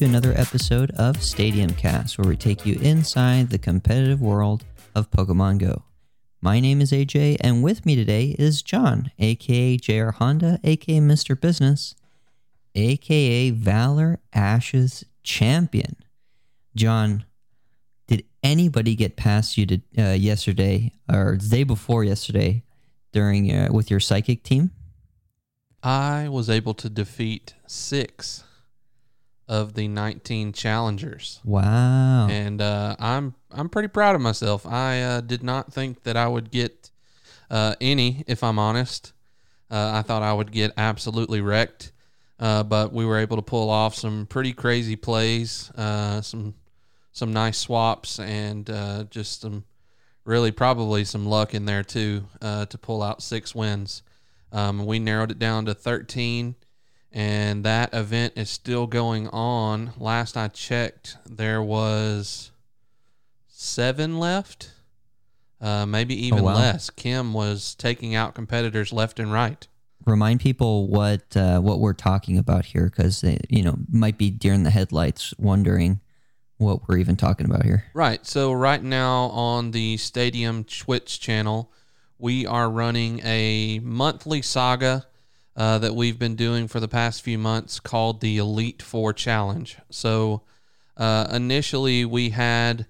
to another episode of Stadium Cast, where we take you inside the competitive world of Pokemon Go. My name is AJ, and with me today is John, aka JR Honda, aka Mr. Business, aka Valor Ash's champion. John, did anybody get past you to, uh, yesterday or the day before yesterday during uh, with your psychic team? I was able to defeat six of the 19 challengers. Wow. And uh, I'm I'm pretty proud of myself. I uh, did not think that I would get uh, any, if I'm honest. Uh, I thought I would get absolutely wrecked, uh, but we were able to pull off some pretty crazy plays, uh, some some nice swaps, and just some really probably some luck in there too to pull out six wins. Um, we narrowed it down to 13 and that event is still going on. Last I checked, there was seven left, uh, maybe even oh, wow. less. Kim was taking out competitors left and right. Remind people what uh, what we're talking about here, because they you know might be deer in the headlights, wondering what we're even talking about here. Right. So right now on the Stadium Twitch channel, we are running a monthly saga uh, that we've been doing for the past few months called the Elite Four Challenge. So uh, initially, we had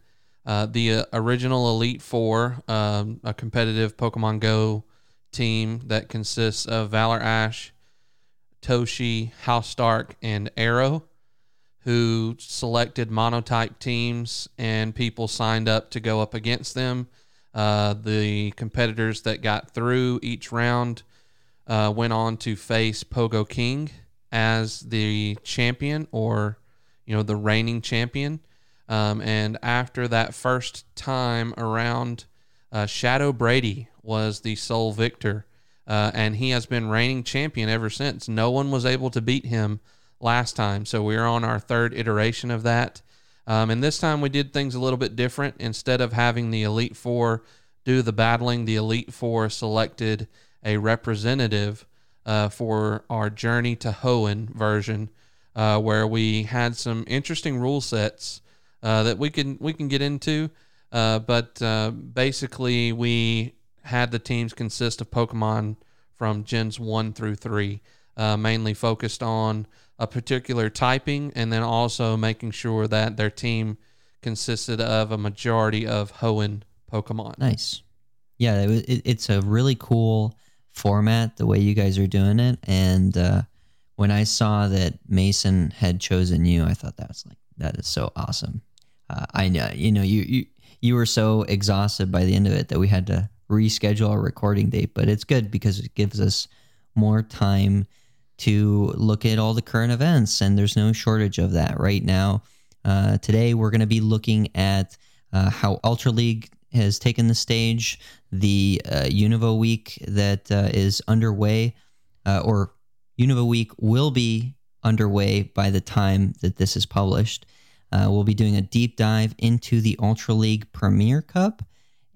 uh, the uh, original Elite Four, um, a competitive Pokemon Go team that consists of Valor Ash, Toshi, Hausstark, and Arrow, who selected monotype teams and people signed up to go up against them. Uh, the competitors that got through each round uh, went on to face Pogo King as the champion or, you know, the reigning champion. Um, and after that first time around, uh, Shadow Brady was the sole victor. Uh, and he has been reigning champion ever since. No one was able to beat him last time. So we're on our third iteration of that. Um, and this time we did things a little bit different. Instead of having the Elite Four do the battling, the Elite Four selected a representative uh, for our Journey to Hoenn version, uh, where we had some interesting rule sets uh, that we can we can get into. Uh, but uh, basically, we had the teams consist of Pokemon from gens one through three, uh, mainly focused on a particular typing, and then also making sure that their team consisted of a majority of Hoenn Pokemon. Nice. Yeah, it, it, it's a really cool format the way you guys are doing it. And uh, when I saw that Mason had chosen you, I thought that was like that is so awesome. Uh, I know you know you you you were so exhausted by the end of it that we had to reschedule our recording date, but it's good because it gives us more time to look at all the current events, and there's no shortage of that right now. Uh, today, we're going to be looking at uh, how Ultra League has taken the stage. The uh, Unova Week that uh, is underway, uh, or Unova Week will be underway by the time that this is published. Uh, we'll be doing a deep dive into the Ultra League Premier Cup.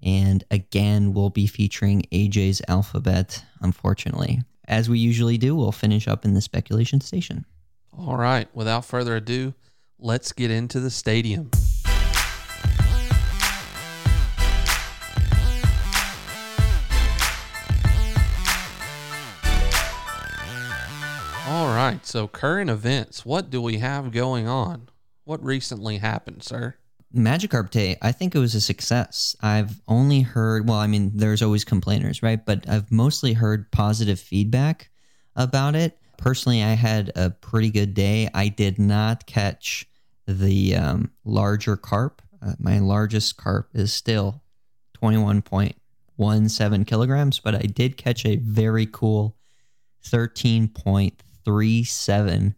And again, we'll be featuring AJ's alphabet, unfortunately. As we usually do, we'll finish up in the speculation station. All right. Without further ado, let's get into the stadium. Right. So, current events. What do we have going on? What recently happened, sir? Magikarp Day, I think it was a success. I've only heard, well, I mean, there's always complainers, right? But I've mostly heard positive feedback about it. Personally, I had a pretty good day. I did not catch the um, larger carp. Uh, my largest carp is still 21.17 kilograms, but I did catch a very cool 13.3 three seven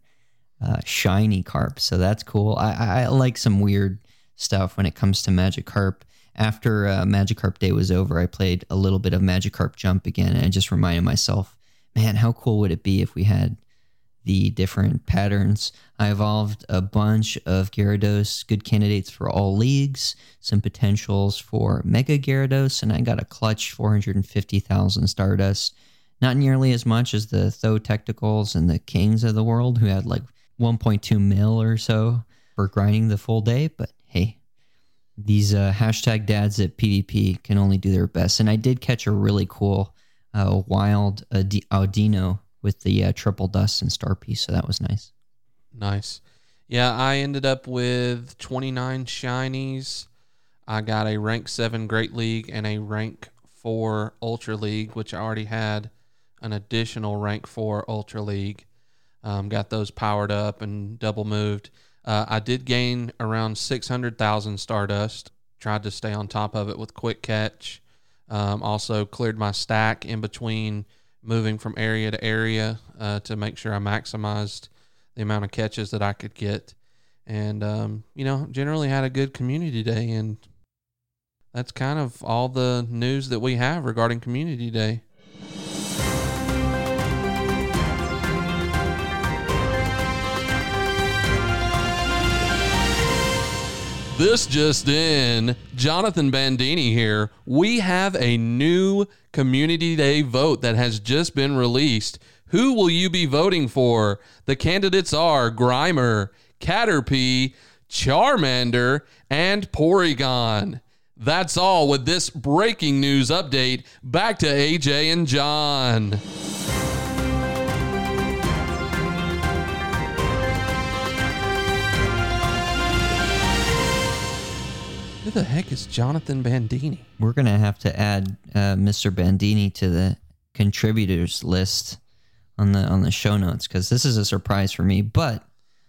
uh, shiny carp. So that's cool. I, I like some weird stuff when it comes to Magikarp. After uh, Magikarp Day was over, I played a little bit of Magikarp Jump again, and I just reminded myself, man, how cool would it be if we had the different patterns. I evolved a bunch of Gyarados, good candidates for all leagues, some potentials for Mega Gyarados, and I got a clutch 450,000 Stardust. Not nearly as much as the Tho Technicals and the Kings of the world, who had like 1.2 mil or so for grinding the full day, but hey, these uh, hashtag dads at PvP can only do their best. And I did catch a really cool uh, wild Audino with the uh, triple dust and star piece. So that was nice. Nice. Yeah, I ended up with 29 shinies. I got a rank 7 Great League and a rank 4 Ultra League, which I already had an additional rank 4 Ultra League. Um, got those powered up and double moved. Uh, I did gain around 600,000 Stardust. Tried to stay on top of it with Quick Catch. Um, also cleared my stack in between moving from area to area uh, to make sure I maximized the amount of catches that I could get. And, um, you know, generally had a good community day. And that's kind of all the news that we have regarding community day. This just in, Jonathan Bandini here. We have a new Community Day vote that has just been released. Who will you be voting for? The candidates are Grimer, Caterpie, Charmander, and Porygon. That's all with this breaking news update. Back to AJ and John. Who the heck is Jonathan Bandini? We're gonna have to add uh, Mr. Bandini to the contributors list on the on the show notes because this is a surprise for me. But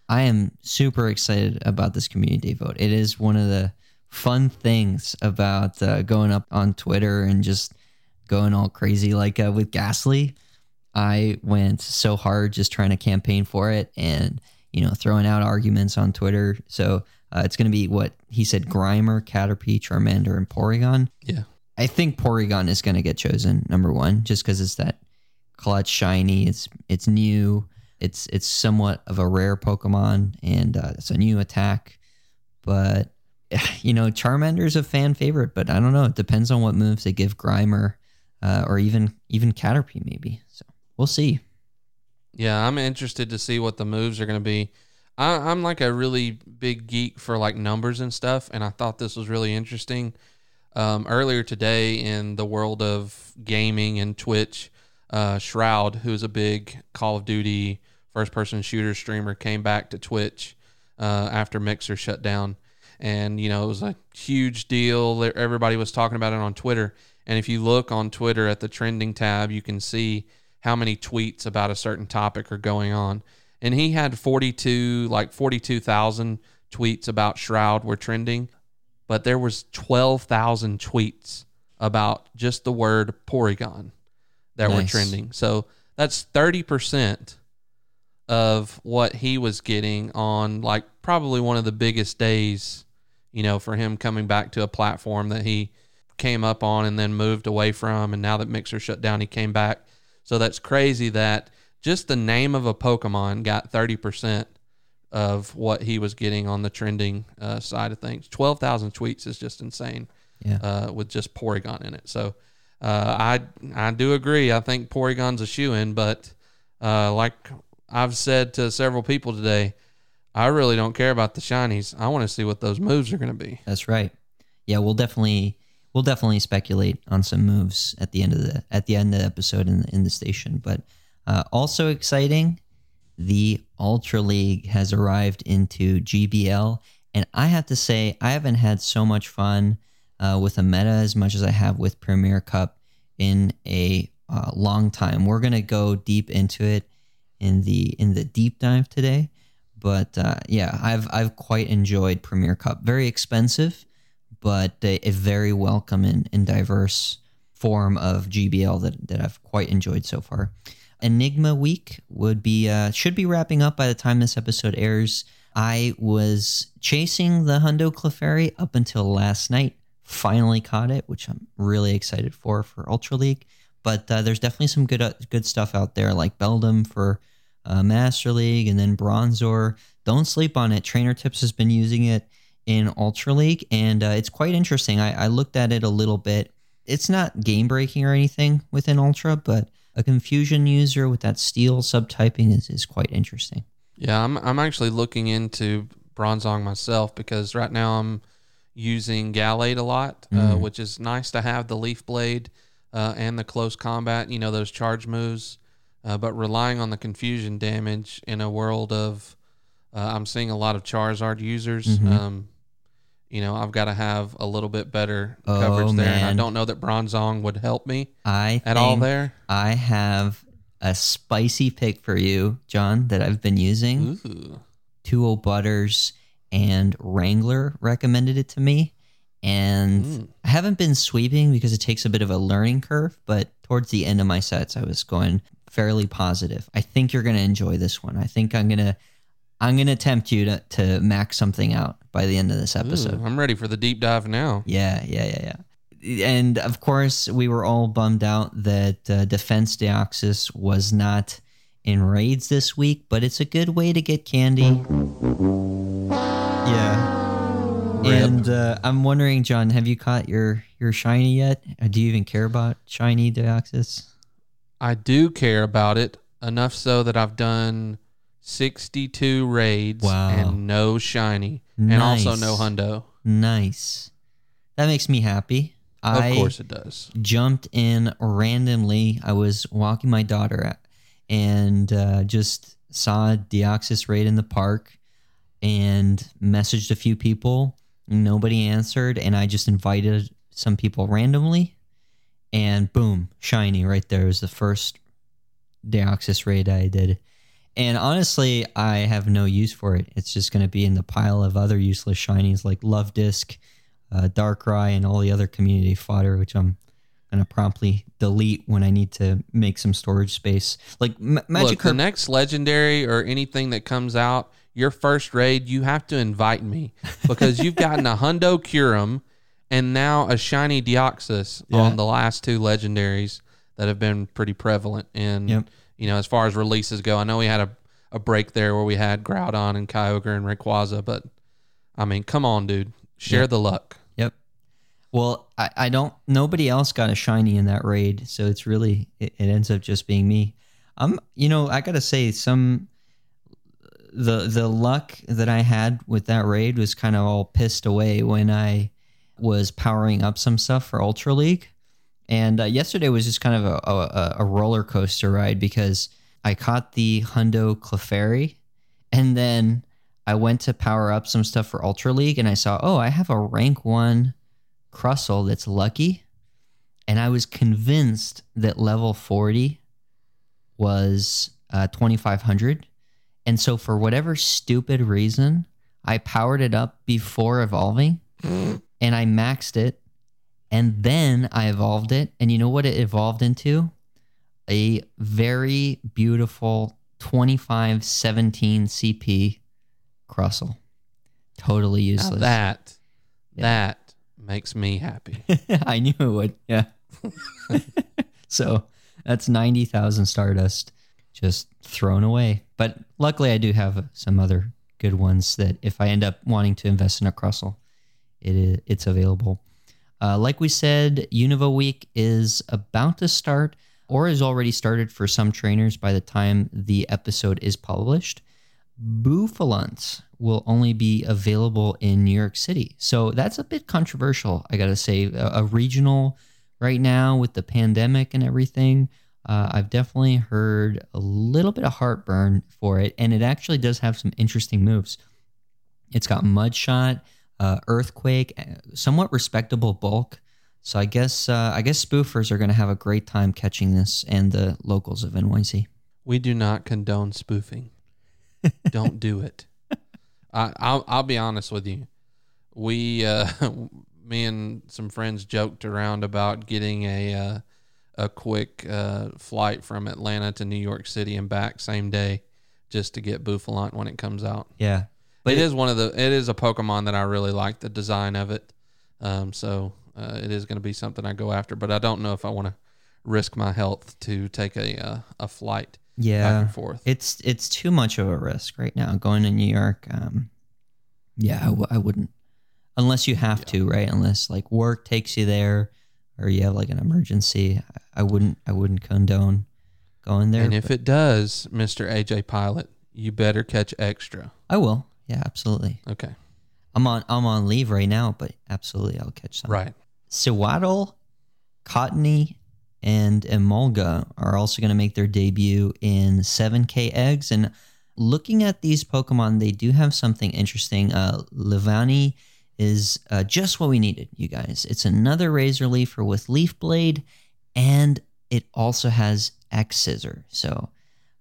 I am super excited about this community vote. It is one of the fun things about uh, going up on Twitter and just going all crazy. Like uh, with Gastly, I went so hard just trying to campaign for it and you know throwing out arguments on Twitter. So uh, it's going to be what he said: Grimer, Caterpie, Charmander, and Porygon. Yeah, I think Porygon is going to get chosen number one, just because it's that clutch, shiny. It's it's new. It's it's somewhat of a rare Pokemon, and uh, it's a new attack. But you know, Charmander is a fan favorite, but I don't know. It depends on what moves they give Grimer, uh, or even even Caterpie, maybe. So we'll see. Yeah, I'm interested to see what the moves are going to be. I, am like a really big geek for like numbers and stuff, and I thought this was really interesting. Um, earlier today, in the world of gaming and Twitch, uh, Shroud, who's a big Call of Duty first-person shooter streamer, came back to Twitch uh, after Mixer shut down, and you know it was a huge deal. Everybody was talking about it on Twitter, and if you look on Twitter at the trending tab, you can see how many tweets about a certain topic are going on and he had 42 like 42,000 tweets about Shroud were trending, but there was 12,000 tweets about just the word Porygon that nice. were trending. So that's 30% of what he was getting on like probably one of the biggest days, you know, for him coming back to a platform that he came up on and then moved away from and now that Mixer shut down he came back. So that's crazy that just the name of a Pokemon got 30% of what he was getting on the trending uh, side of things. 12,000 tweets is just insane yeah. uh, with just Porygon in it. So uh, I I do agree. I think Porygon's a shoe in, but uh, like I've said to several people today, I really don't care about the shinies. I want to see what those moves are going to be. That's right. Yeah, we'll definitely we'll definitely speculate on some moves at the end of the at the end of the episode in in the station, but uh, also exciting, the Ultra League has arrived into GBL. And I have to say, I haven't had so much fun uh, with a meta as much as I have with Premier Cup in a uh, long time. We're gonna go deep into it in the in the deep dive today. But uh, yeah, I've I've quite enjoyed Premier Cup. Very expensive, but a, a very welcome and, and diverse form of GBL that, that I've quite enjoyed so far. Enigma Week would be uh, should be wrapping up by the time this episode airs. I was chasing the Hundo Clefairy up until last night. Finally caught it, which I'm really excited for for Ultra League. But uh, there's definitely some good uh, good stuff out there, like Beldum for uh, Master League, and then Bronzor. Don't sleep on it. Trainer Tips has been using it in Ultra League, and uh, it's quite interesting. I, I looked at it a little bit. It's not game breaking or anything within Ultra, but a confusion user with that steel subtyping is, is quite interesting. Yeah, I'm I'm actually looking into Bronzong myself because right now I'm using Gallade a lot, uh, Mm. which is nice to have the Leaf Blade uh, and the close combat. You know those charge moves, uh, but relying on the confusion damage in a world of, uh, I'm seeing a lot of Charizard users. Mhm. Um, you know, I've got to have a little bit better Oh, coverage there, and I don't know that Bronzong would help me I at all there. I have a spicy pick for you, John, that I've been using. Ooh. Tuo Butters and Wrangler recommended it to me. And Mm. I haven't been sweeping because it takes a bit of a learning curve, but towards the end of my sets I was going fairly positive. I think you're gonna enjoy this one. I think I'm gonna I'm gonna tempt you to, to max something out by the end of this episode. Ooh, I'm ready for the deep dive now. Yeah, yeah, yeah, yeah. And of course, we were all bummed out that uh, Defense Deoxys was not in raids this week, but it's a good way to get candy. Yeah. Rip. And uh, I'm wondering, John, have you caught your your shiny yet? Uh, Do you even care about shiny Deoxys? I do care about it enough so that I've done 62 raids Wow. and no shiny and also no hundo. Nice. That makes me happy. Of I, course it does. jumped in randomly. I was walking my daughter and uh, just saw Deoxys raid in the park and messaged a few people. Nobody answered, and I just invited some people randomly, and boom, shiny right there was the first Deoxys raid I did. And honestly, I have no use for it. It's just going to be in the pile of other useless shinies like Luvdisc, uh, Darkrai, and all the other community fodder, which I'm going to promptly delete when I need to make some storage space. Like M- Magic Look, the next legendary or anything that comes out, your first raid, you have to invite me because you've gotten a hundo Kyurem and now a shiny Deoxys Yeah. on the last two legendaries that have been pretty prevalent in Yep. You know as far as releases go. I know we had a, a break there where we had Groudon and Kyogre and Rayquaza, but I mean, come on, dude, share Yeah. the luck. Yep. Well, I, I don't. Nobody else got a shiny in that raid, so it's really it, it ends up just being me. I'm. You know, I gotta say some. The the luck that I had with that raid was kind of all pissed away when I was powering up some stuff for Ultra League, and uh, yesterday was just kind of a, a, a roller coaster ride because I caught the Hundo Clefairy, and then I went to power up some stuff for Ultra League, and I saw, oh, I have a rank one Crustle that's lucky, and I was convinced that level forty was uh, twenty five hundred, and so for whatever stupid reason, I powered it up before evolving, and I maxed it, and then I evolved it, and you know what it evolved into? A very beautiful 2517 CP Crustle. Totally Now useless. that Yeah. that makes me happy. I knew it would. Yeah. so that's 90,000 Stardust just thrown away. But luckily, I do have some other good ones that if I end up wanting to invest in a Crustle, it is, it's available. Uh, like we said, Unova Week is about to start or has already started for some trainers by the time the episode is published. Bouffalants will only be available in New York City. So that's a bit controversial, I got to say. A, a regional right now with the pandemic and everything, uh, I've definitely heard a little bit of heartburn for it. And it actually does have some interesting moves. It's got Mudshot, uh, Earthquake, uh, somewhat respectable bulk. So I guess uh, I guess spoofers are going to have a great time catching this, and the locals of NYC. We do not condone spoofing. Don't do it. I, I'll I'll be honest with you. We, uh, me and some friends joked around about getting a uh, a quick uh, flight from Atlanta to New York City and back same day, just to get Bouffalant when it comes out. Yeah, But it is one of the. It is a Pokemon that I really like the design of it. Um, so uh, it is going to be something I go after, but I don't know if I want to risk my health to take a uh, a flight back Yeah, and forth. it's it's too much of a risk right now going to New York. Um, yeah, I, w- I wouldn't unless you have to, right? Unless like work takes you there or you have like an emergency. I, I wouldn't I wouldn't condone going there. and if it does, Mister AJ Pilot, you better catch extra. I will, yeah, absolutely. Okay, I'm on I'm on leave right now, but absolutely I'll catch some. right. Sewaddle, Cottonee, and Emolga are also going to make their debut in 7K eggs. And looking at these Pokemon, they do have something interesting. Uh, Leavanny is uh, just what we needed, you guys. It's another Razor Leafer with Leaf Blade, and it also has X Scissor. So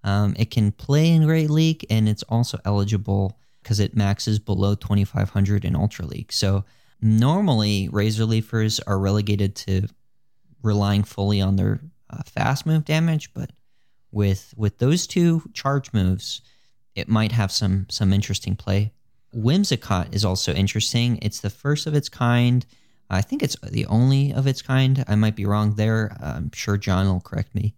um, it can play in Great League, and it's also eligible because it maxes below 2500 in Ultra League. So normally, Razor Leafers are relegated to relying fully on their uh, fast move damage, but with with those two charge moves, it might have some some interesting play. Whimsicott is also interesting. It's the first of its kind. I think it's the only of its kind. I might be wrong there. I'm sure John will correct me.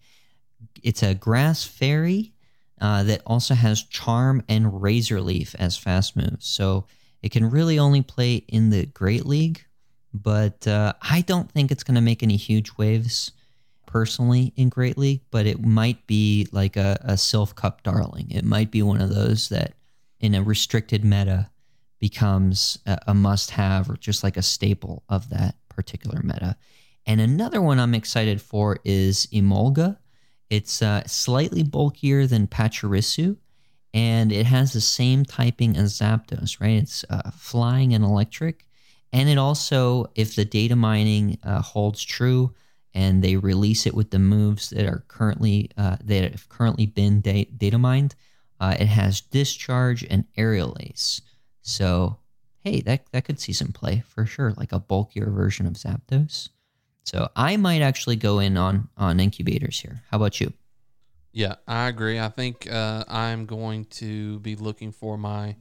It's a grass fairy uh, that also has charm and razor leaf as fast moves. So it can really only play in the Great League, but uh, I don't think it's going to make any huge waves personally in Great League, but it might be like a, a Silph Cup darling. It might be one of those that in a restricted meta becomes a, a must have or just like a staple of that particular meta. And another one I'm excited for is Emolga. It's uh, slightly bulkier than Pachirisu, and it has the same typing as Zapdos, right? It's uh, flying and electric. And it also, if the data mining uh, holds true and they release it with the moves that are currently uh, that have currently been da- data mined, uh, it has discharge and aerial ace. So hey, that that could see some play for sure, like a bulkier version of Zapdos. So I might actually go in on on incubators here. How about you? Yeah, I agree. I think uh, I'm going to be looking for my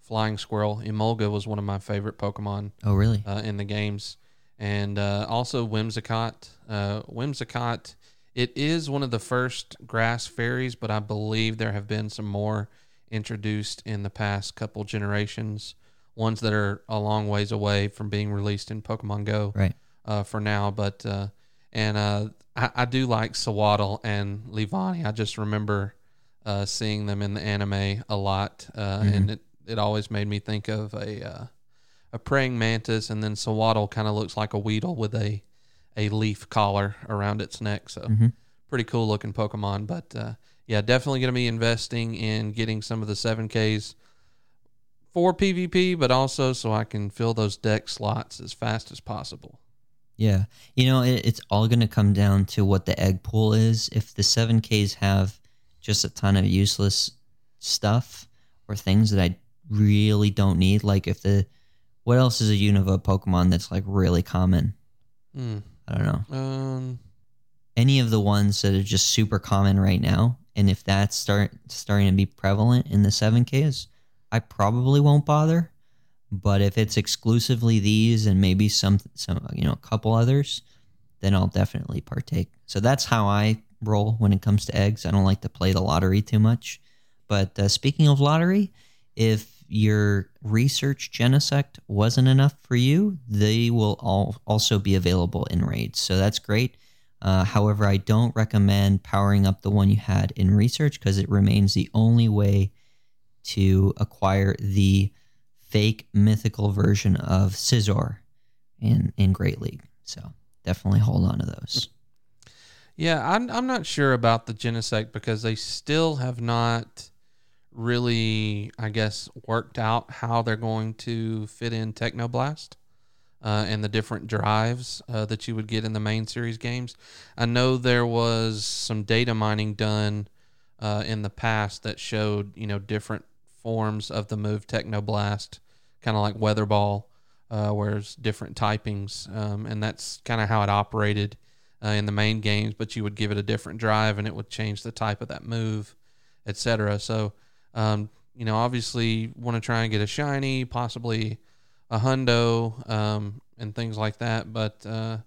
flying squirrel. Emolga was one of my favorite Pokemon Oh, really? uh, in the games, and uh, also Whimsicott. Uh, Whimsicott. It is one of the first grass fairies, but I believe there have been some more introduced in the past couple generations. Ones that are a long ways away from being released in Pokemon Go Right. Uh, for now. But uh, and uh, I, I do like Sewaddle and Leavanny. I just remember uh, seeing them in the anime a lot, uh, and it, it always made me think of a uh, a praying mantis, and then Sewaddle kind of looks like a Weedle with a a leaf collar around its neck. So Mhm. pretty cool looking Pokemon. But uh, yeah, definitely going to be investing in getting some of the seven Ks for PvP, but also so I can fill those deck slots as fast as possible. Yeah. You know, it, it's all going to come down to what the egg pool is. If the 7Ks have just a ton of useless stuff or things that I really don't need, like if the. What else is a Unova Pokemon that's like really common? Hmm. I don't know. Um, Any of the ones that are just super common right now, and if that's start starting to be prevalent in the 7Ks, I probably won't bother. But if it's exclusively these and maybe some some you know a couple others, then I'll definitely partake. So that's how I roll when it comes to eggs. I don't like to play the lottery too much. But uh, speaking of lottery, if your research Genesect wasn't enough for you, they will all also be available in raids. So that's great. Uh, however, I don't recommend powering up the one you had in research because it remains the only way to acquire the fake mythical version of Scizor in in Great League. So definitely hold on to those. yeah, I'm I'm not sure about the Genesect because they still have not really, I guess, worked out how they're going to fit in Technoblast uh, and the different drives uh, that you would get in the main series games. I know there was some data mining done uh, in the past that showed you know different forms of the move Technoblast, kind of like Weather Ball, uh, where it's different typings, um, and that's kind of how it operated uh, in the main games. But you would give it a different drive, and it would change the type of that move, etc. So um, you know, obviously want to try and get a shiny, possibly a hundo, um, and things like that, but uh,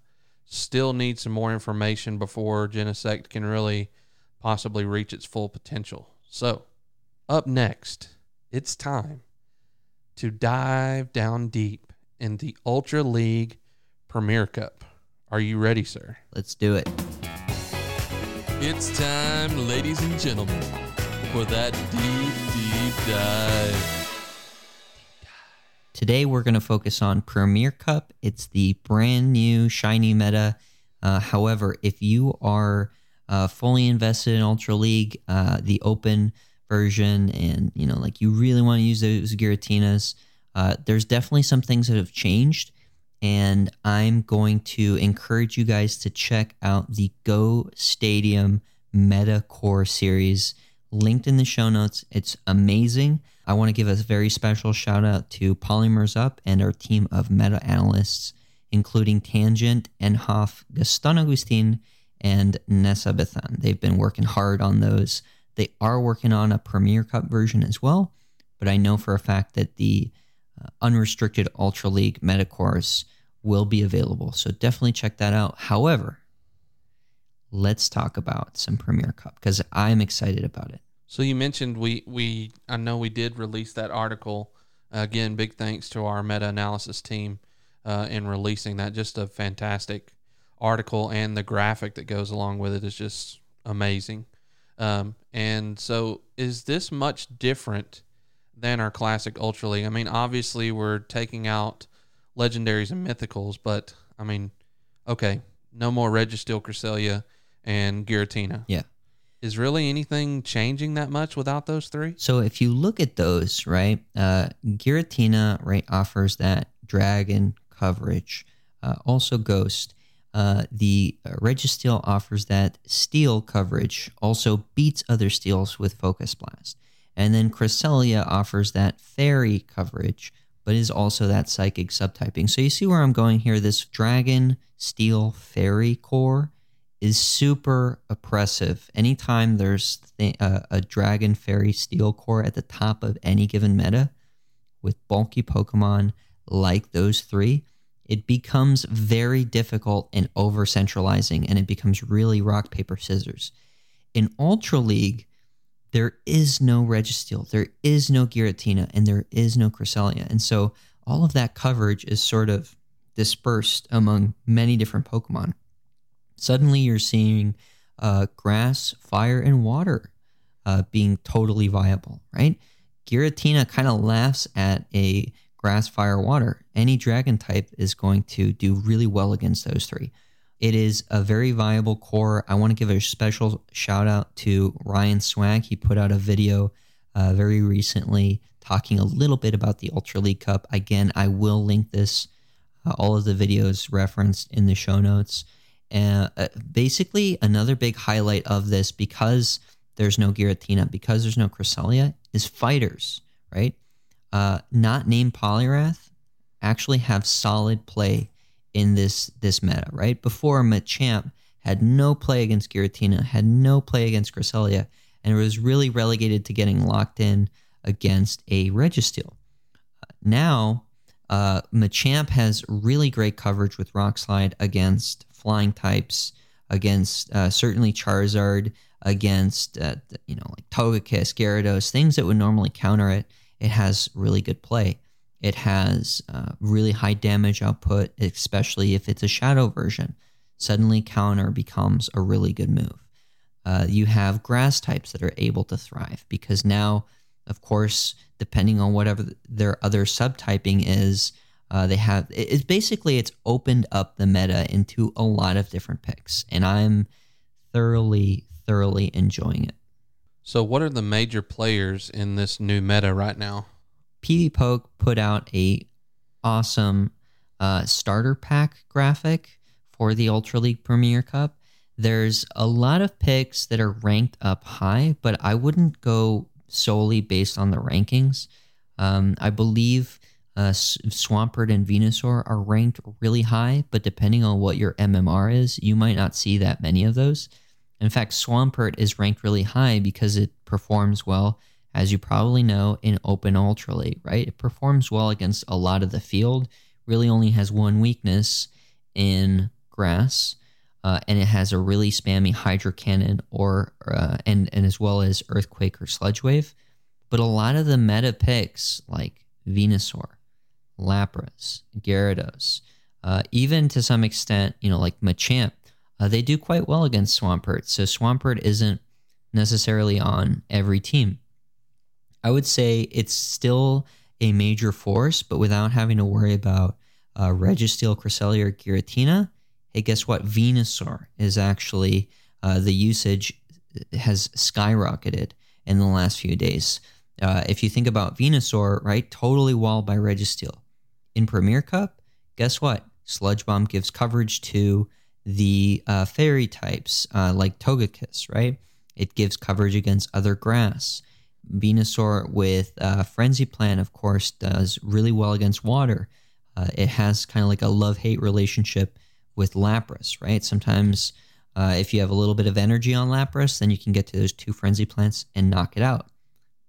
still need some more information before Genesect can really possibly reach its full potential. So, up next, it's time to dive down deep in the Ultra League Premier Cup. Are you ready, sir? Let's do it. It's time, ladies and gentlemen, for that deep, deep dive. Today we're going to focus on Premier Cup. It's the brand new shiny meta. Uh, however, if you are uh, fully invested in Ultra League, uh, the open version, and you know, like you really want to use those Giratinas, uh, there's definitely some things that have changed. And I'm going to encourage you guys to check out the Go Stadium Meta Core series linked in the show notes. It's amazing. I want to give a very special shout out to Polymers Up and our team of meta analysts, including Tangent, Enhoff, Gaston Agustin, and Nessa Bethan. They've been working hard on those. They are working on a Premier Cup version as well, but I know for a fact that the uh, unrestricted Ultra League meta course will be available. So definitely check that out. However, let's talk about some Premier Cup because I'm excited about it. So you mentioned we we I know we did release that article. Again, big thanks to our meta analysis team uh, in releasing that. Just a fantastic article, and the graphic that goes along with it is just amazing. Um, and so, is this much different than our classic Ultra League? I mean, obviously, we're taking out legendaries and mythicals, but I mean, okay, no more Registeel, Cresselia, and Giratina. Yeah. Is really anything changing that much without those three? So if you look at those, right, uh, Giratina, right, offers that dragon coverage, uh, also Ghost. Uh, the uh, Registeel offers that steel coverage, also beats other steels with Focus Blast. And then Cresselia offers that fairy coverage, but is also that psychic subtyping. So you see where I'm going here. This dragon, steel, fairy core is super oppressive. Anytime there's th- uh, a dragon, fairy, steel core at the top of any given meta with bulky Pokemon like those three, it becomes very difficult and over centralizing, and it becomes really rock, paper, scissors. In Ultra League, there is no Registeel, there is no Giratina, and there is no Cresselia. And so all of that coverage is sort of dispersed among many different Pokemon. Suddenly you're seeing uh, grass, fire, and water uh, being totally viable, right? Giratina kind of laughs at a grass, fire, water. Any dragon type is going to do really well against those three. It is a very viable core. I want to give a special shout out to Ryan Swag. He put out a video uh, very recently talking a little bit about the Ultra League Cup. Again, I will link this, uh, all of the videos referenced in the show notes. Uh, basically, another big highlight of this, because there's no Giratina, because there's no Cresselia, is fighters, right? Uh, not named Poliwrath actually have solid play in this this meta, right? Before Machamp had no play against Giratina, had no play against Cresselia, and was really relegated to getting locked in against a Registeel. Now, uh, Machamp has really great coverage with Rock Slide against flying types against uh, certainly Charizard, against uh, you know like Togekiss, Gyarados, things that would normally counter it. It has really good play. It has uh, really high damage output, especially if it's a shadow version. Suddenly, counter becomes a really good move. Uh, you have grass types that are able to thrive because now, of course, depending on whatever their other subtyping is, uh, they have it's basically it's opened up the meta into a lot of different picks, and I'm thoroughly thoroughly enjoying it. So, what are the major players in this new meta right now? PvPoke put out a awesome uh, starter pack graphic for the Ultra League Premier Cup. There's a lot of picks that are ranked up high, but I wouldn't go solely based on the rankings. Um, I believe uh, Swampert and Venusaur are ranked really high, but depending on what your MMR is, you might not see that many of those. In fact, Swampert is ranked really high because it performs well as you probably know, in Open Ultra right? It performs well against a lot of the field, really only has one weakness in grass. Uh, and it has a really spammy Hydro Cannon or uh, and and as well as Earthquake or Sludge Wave. But a lot of the meta picks like Venusaur, Lapras, Gyarados, uh, even to some extent, you know, like Machamp, uh, they do quite well against Swampert. So Swampert isn't necessarily on every team. I would say it's still a major force, but without having to worry about uh, Registeel, Cresselia, or Giratina. Hey, guess what? Venusaur is actually uh, the usage has skyrocketed in the last few days. Uh, if you think about Venusaur, right, totally walled by Registeel. In Premier Cup, guess what? Sludge Bomb gives coverage to the uh, fairy types uh, like Togekiss, right? It gives coverage against other grass. Venusaur with uh, Frenzy Plant, of course, does really well against water. Uh, it has kind of like a love hate relationship with Lapras, right? Sometimes uh, if you have a little bit of energy on Lapras, then you can get to those two Frenzy Plants and knock it out.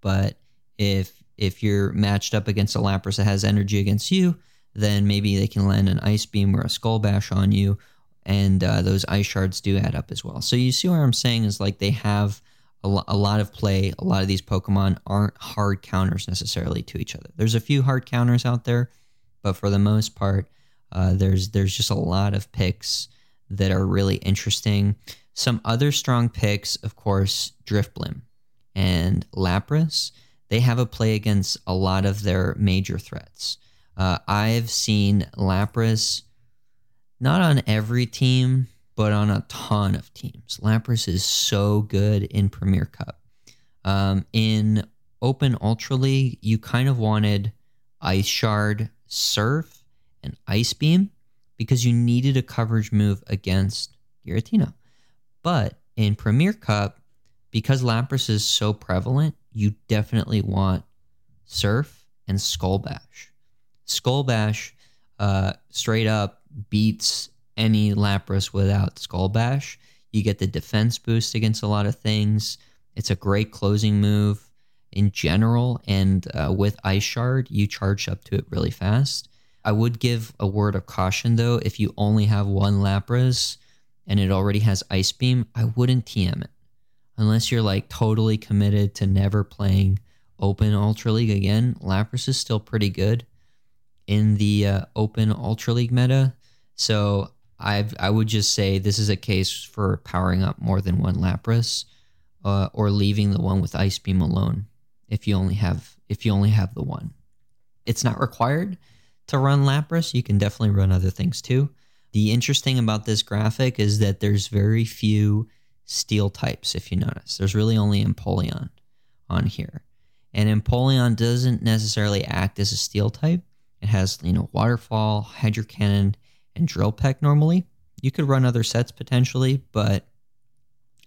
But if if you're matched up against a Lapras that has energy against you, then maybe they can land an Ice Beam or a Skull Bash on you, and uh, those Ice Shards do add up as well. So you see what I'm saying is like they have a, lo- a lot of play. A lot of these Pokemon aren't hard counters necessarily to each other. There's a few hard counters out there, but for the most part, uh, there's there's just a lot of picks that are really interesting. Some other strong picks, of course, Drifblim and Lapras. They have a play against a lot of their major threats. Uh, I've seen Lapras not on every team, but on a ton of teams. Lapras is so good in Premier Cup. Um, in Open Ultra League, you kind of wanted Ice Shard, Surf, and Ice Beam because you needed a coverage move against Giratina. But in Premier Cup, because Lapras is so prevalent, you definitely want Surf and Skull Bash. Skull Bash uh, straight up beats any Lapras without Skull Bash. You get the defense boost against a lot of things. It's a great closing move in general, and uh, with Ice Shard, you charge up to it really fast. I would give a word of caution though. If you only have one Lapras and it already has Ice Beam, I wouldn't TM it unless you're like totally committed to never playing Open Ultra League again. Lapras is still pretty good in the uh, Open Ultra League meta, so I I would just say this is a case for powering up more than one Lapras, uh, or leaving the one with Ice Beam alone if you only have if you only have the one. It's not required to run Lapras. You can definitely run other things too. The interesting about this graphic is that there's very few steel types, if you notice. There's really only Empoleon on here. And Empoleon doesn't necessarily act as a steel type. It has, you know, Waterfall, Hydro Cannon, and Drill Peck normally. You could run other sets potentially, but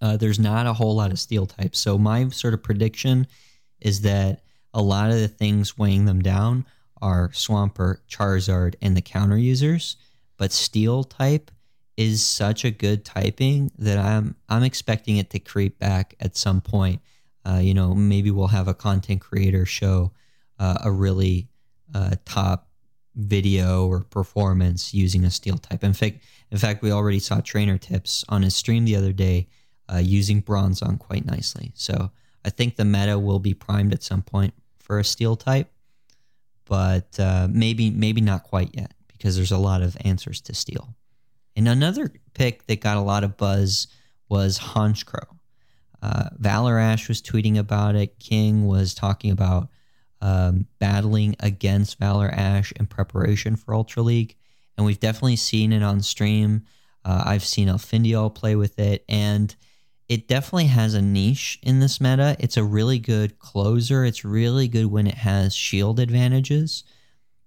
uh, there's not a whole lot of steel types. So my sort of prediction is that a lot of the things weighing them down are Swampert, Charizard, and the counter users. But Steel type is such a good typing that I'm I'm expecting it to creep back at some point. Uh, you know, maybe we'll have a content creator show uh, a really uh, top video or performance using a steel type. In fact, in fact, we already saw trainer tips on his stream the other day uh, using on quite nicely. So I think the meta will be primed at some point for a steel type, but uh, maybe maybe not quite yet because there's a lot of answers to steel. And another pick that got a lot of buzz was Honchkrow. Uh, was tweeting about it. King was talking about um, battling against Valor Ash in preparation for Ultra League. And we've definitely seen it on stream. Uh, I've seen Elfindiol play with it, and it definitely has a niche in this meta. It's a really good closer. It's really good when it has shield advantages.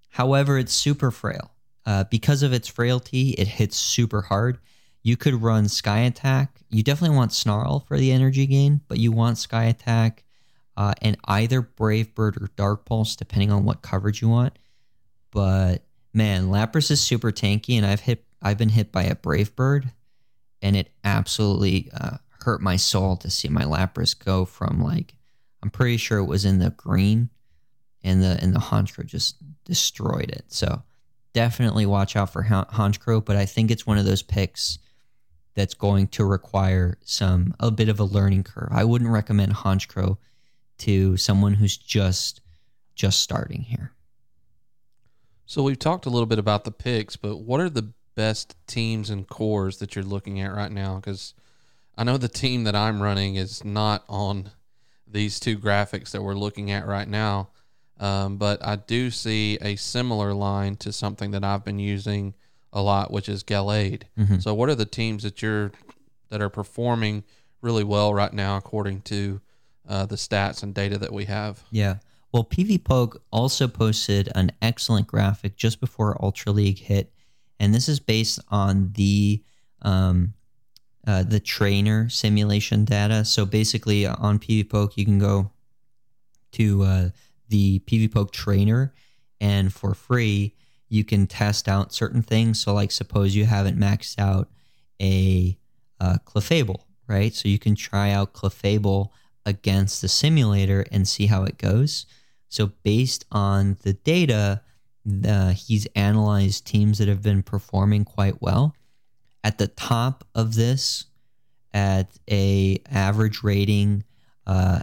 However, it's super frail. Uh, because of its frailty, it hits super hard. You could run Sky Attack. You definitely want Snarl for the energy gain, but you want Sky Attack uh, and either Brave Bird or Dark Pulse, depending on what coverage you want. But man, Lapras is super tanky, and I've hit I've been hit by a Brave Bird, and it absolutely uh, hurt my soul to see my Lapras go from like I'm pretty sure it was in the green, and the and the Honchkrow just destroyed it. So definitely watch out for Honchkrow, but I think it's one of those picks that's going to require some a bit of a learning curve. I wouldn't recommend Honchkrow to someone who's just just starting here. So we've talked a little bit about the picks, but what are the best teams and cores that you're looking at right now? Because I know the team that I'm running is not on these two graphics that we're looking at right now. Um, but I do see a similar line to something that I've been using a lot, which is Gallade. Mm-hmm. So, what are the teams that you're that are performing really well right now, according to uh, the stats and data that we have? Yeah. Well, PvPoke also posted an excellent graphic just before Ultra League hit, and this is based on the um, uh, the trainer simulation data. So basically, on PvPoke, you can go to uh, the PvPoke trainer, and for free, you can test out certain things. So, like, suppose you haven't maxed out a uh, Clefable, right? So you can try out Clefable against the simulator and see how it goes. So, based on the data, he's analyzed teams that have been performing quite well. At the top of this, at a average rating uh,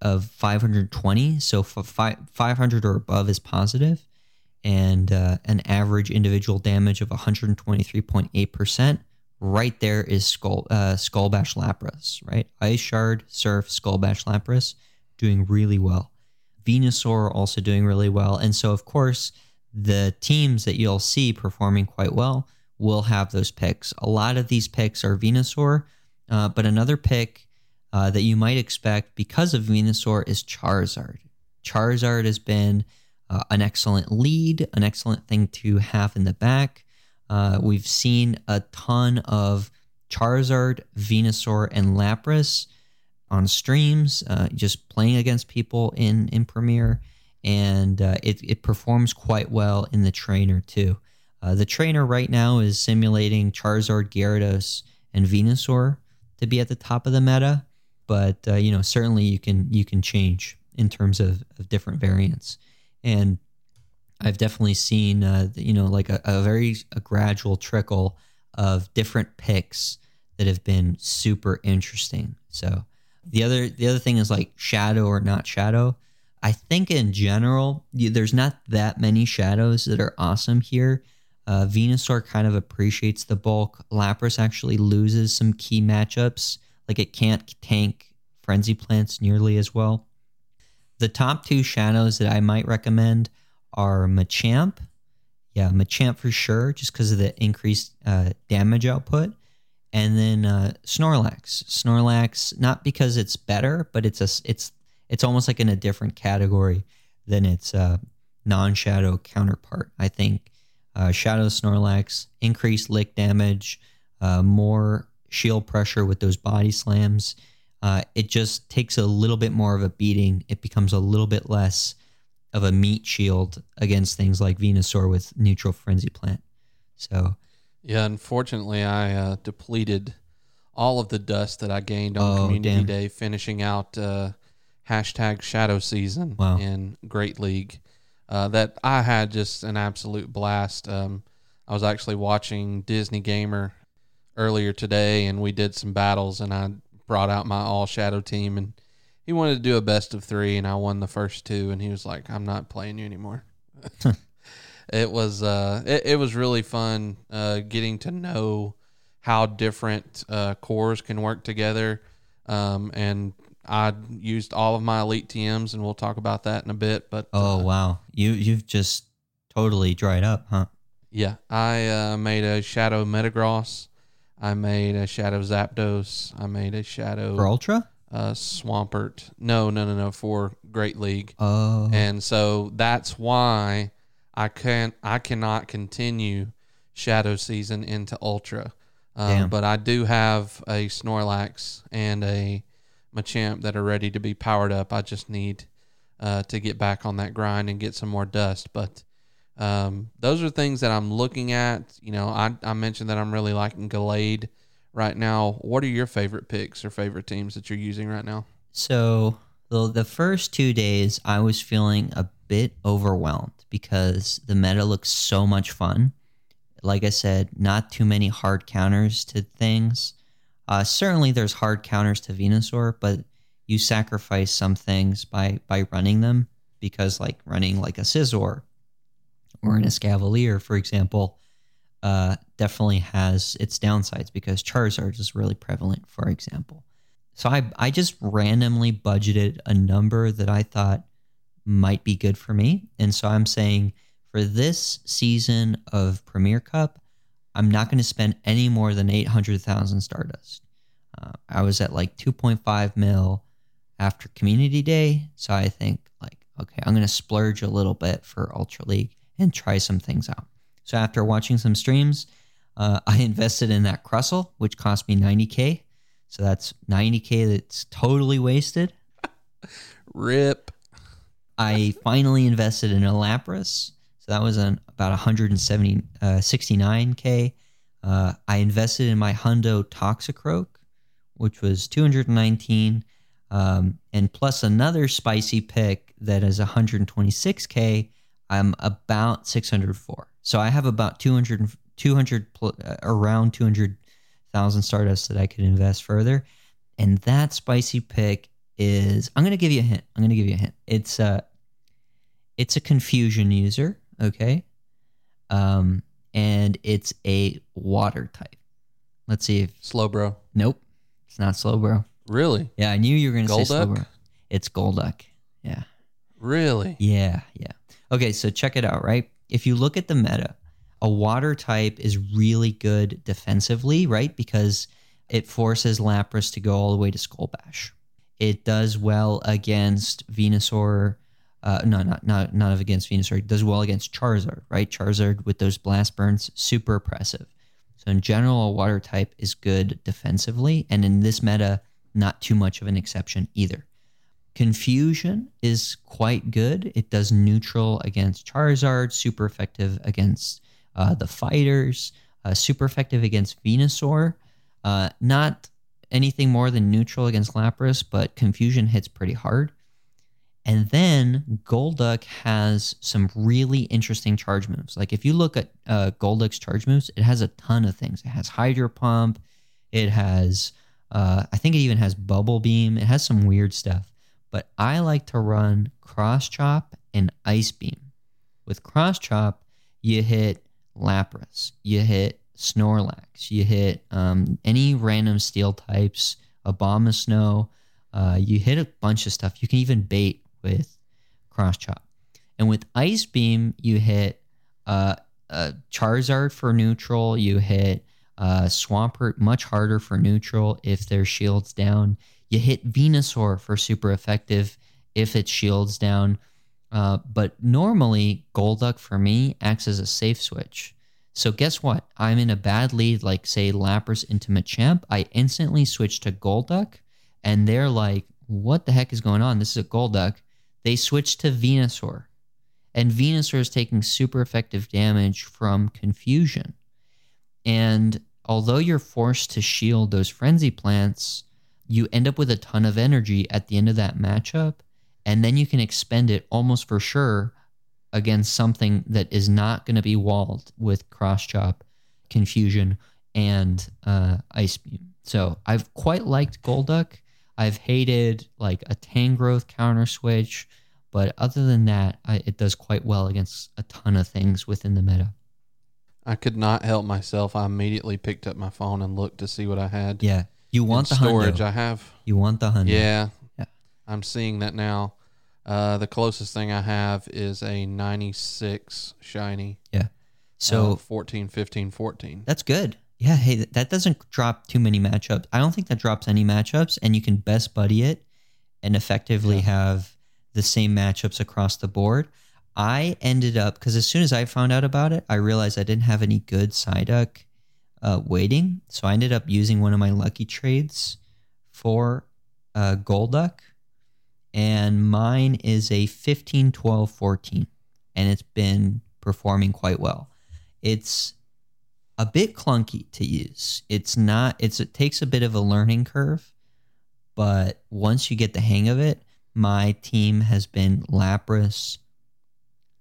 of 520, so fi- 500 or above is positive, and uh, an average individual damage of 123.8%. Right there is Skull uh, Skullbash Lapras, right? Ice Shard, Surf, Skullbash Lapras doing really well. Venusaur also doing really well. And so, of course, the teams that you'll see performing quite well will have those picks. A lot of these picks are Venusaur, uh, but another pick uh, that you might expect because of Venusaur is Charizard. Charizard has been uh, an excellent lead, an excellent thing to have in the back. Uh, we've seen a ton of Charizard, Venusaur, and Lapras on streams, uh, just playing against people in in Premier, and uh, it it performs quite well in the trainer too. Uh, the trainer right now is simulating Charizard, Gyarados, and Venusaur to be at the top of the meta, but uh, you know certainly you can you can change in terms of, of different variants. And I've definitely seen, uh, you know, like a, a very a gradual trickle of different picks that have been super interesting. So the other the other thing is like shadow or not shadow. I think in general, there's not that many shadows that are awesome here. Uh, Venusaur kind of appreciates the bulk. Lapras actually loses some key matchups, like it can't tank Frenzy Plants nearly as well. The top two shadows that I might recommend are Machamp. Yeah, Machamp for sure, just because of the increased uh, damage output. And then uh, Snorlax. Snorlax, not because it's better, but it's a it's it's almost like in a different category than its uh, non-shadow counterpart. I think uh, Shadow Snorlax increased lick damage, uh, more shield pressure with those body slams, uh, it just takes a little bit more of a beating. It becomes a little bit less of a meat shield against things like Venusaur with neutral frenzy plant. So, yeah, unfortunately, I uh, depleted all of the dust that I gained on oh, Community damn. Day, finishing out uh, hashtag Shadow Season wow. in Great League. Uh, that I had just an absolute blast. Um, I was actually watching Disney Gamer earlier today, and we did some battles, and I brought out my all shadow team and he wanted to do a best of three and I won the first two and he was like, I'm not playing you anymore. it was uh it, it was really fun uh getting to know how different uh cores can work together. Um and I used all of my elite TMs and we'll talk about that in a bit. But Oh uh, wow. You you've just totally dried up, huh? Yeah. I uh made a shadow Metagross I made a Shadow Zapdos. I made a Shadow for Ultra. Uh, Swampert. No, no, no, no. For Great League. Oh. And so that's why I can't. I cannot continue Shadow Season into Ultra. Um, but I do have a Snorlax and a Machamp that are ready to be powered up. I just need uh, to get back on that grind and get some more dust. But um, those are things that I'm looking at. You know, I, I mentioned that I'm really liking Gallade right now. What are your favorite picks or favorite teams that you're using right now? So So the first two days, I was feeling a bit overwhelmed because the meta looks so much fun. Like I said, not too many hard counters to things. Uh, certainly, there's hard counters to Venusaur, but you sacrifice some things by by running them because, like running like a Scizor or an Escavalier, for example, uh, definitely has its downsides because Charizard is really prevalent, for example. So I I just randomly budgeted a number that I thought might be good for me, and so I'm saying for this season of Premier Cup, I'm not going to spend any more than 800,000 Stardust. Uh, I was at like 2.5 mil after Community Day, so I think like okay, I'm going to splurge a little bit for Ultra League and try some things out. So after watching some streams, uh, I invested in that Crustle, which cost me 90k. So that's 90k that's totally wasted. Rip. I finally invested in a Lapras. So that was an about 170 uh, 69k. Uh, I invested in my Hundo Toxicroak, which was 219, um, and plus another spicy pick that is 126k. I'm about 604. So I have about 200, 200 pl- uh, around 200,000 Stardust that I could invest further. And that spicy pick is I'm going to give you a hint. I'm going to give you a hint. It's a it's a confusion user, okay? Um and it's a water type. Let's see if Slowbro. nope. It's not Slowbro. Really? Yeah, I knew you were going to say Slowbro. It's Golduck. Yeah. Really? Yeah, yeah. Okay, so check it out, right? If you look at the meta, a water type is really good defensively, right? Because it forces Lapras to go all the way to Skull Bash. It does well against Venusaur. Uh, no, not not not against Venusaur. It does well against Charizard, right? Charizard with those blast burns, super oppressive. So in general, a water type is good defensively, and in this meta, not too much of an exception either. Confusion is quite good. It does neutral against Charizard, super effective against uh, the fighters, uh, super effective against Venusaur. Uh, not anything more than neutral against Lapras, but Confusion hits pretty hard. And then Golduck has some really interesting charge moves. Like if you look at uh, Golduck's charge moves, it has a ton of things. It has Hydro Pump. It has, uh, I think it even has Bubble Beam. It has some weird stuff but I like to run cross chop and ice beam. With cross chop, you hit Lapras, you hit Snorlax, you hit um, any random steel types, Abomasnow, uh, you hit a bunch of stuff. You can even bait with cross chop. And with ice beam, you hit uh, uh, Charizard for neutral, you hit uh, Swampert much harder for neutral if their shields down. You hit Venusaur for super effective if its shields down. Uh, but normally, Golduck for me acts as a safe switch. So guess what? I'm in a bad lead, like say Lapras into Machamp. I instantly switch to Golduck, and they're like, "What the heck is going on? This is a Golduck." They switch to Venusaur, and Venusaur is taking super effective damage from Confusion. And although you're forced to shield those frenzy plants, you end up with a ton of energy at the end of that matchup, and then you can expend it almost for sure against something that is not going to be walled with cross chop, confusion, and uh, ice beam. So I've quite liked Golduck. I've hated like a Tangrowth counter switch, but other than that, I, it does quite well against a ton of things within the meta. I could not help myself. I immediately picked up my phone and looked to see what I had. Yeah, you want the storage. Hundo. I have. You want the Hundo. Yeah. Yeah. I'm seeing that now. Uh, the closest thing I have is a 96 shiny. Yeah. So uh, 14, 15, 14. That's good. Yeah, hey, th- that doesn't drop too many matchups. I don't think that drops any matchups, and you can best buddy it and effectively Yeah. have the same matchups across the board. I ended up because as soon as I found out about it, I realized I didn't have any good Psyduck uh, waiting, so I ended up using one of my lucky trades for uh, Golduck, and mine is a 15, 12, 14, and it's been performing quite well. It's a bit clunky to use. It's not it's it takes a bit of a learning curve, but once you get the hang of it, my team has been Lapras,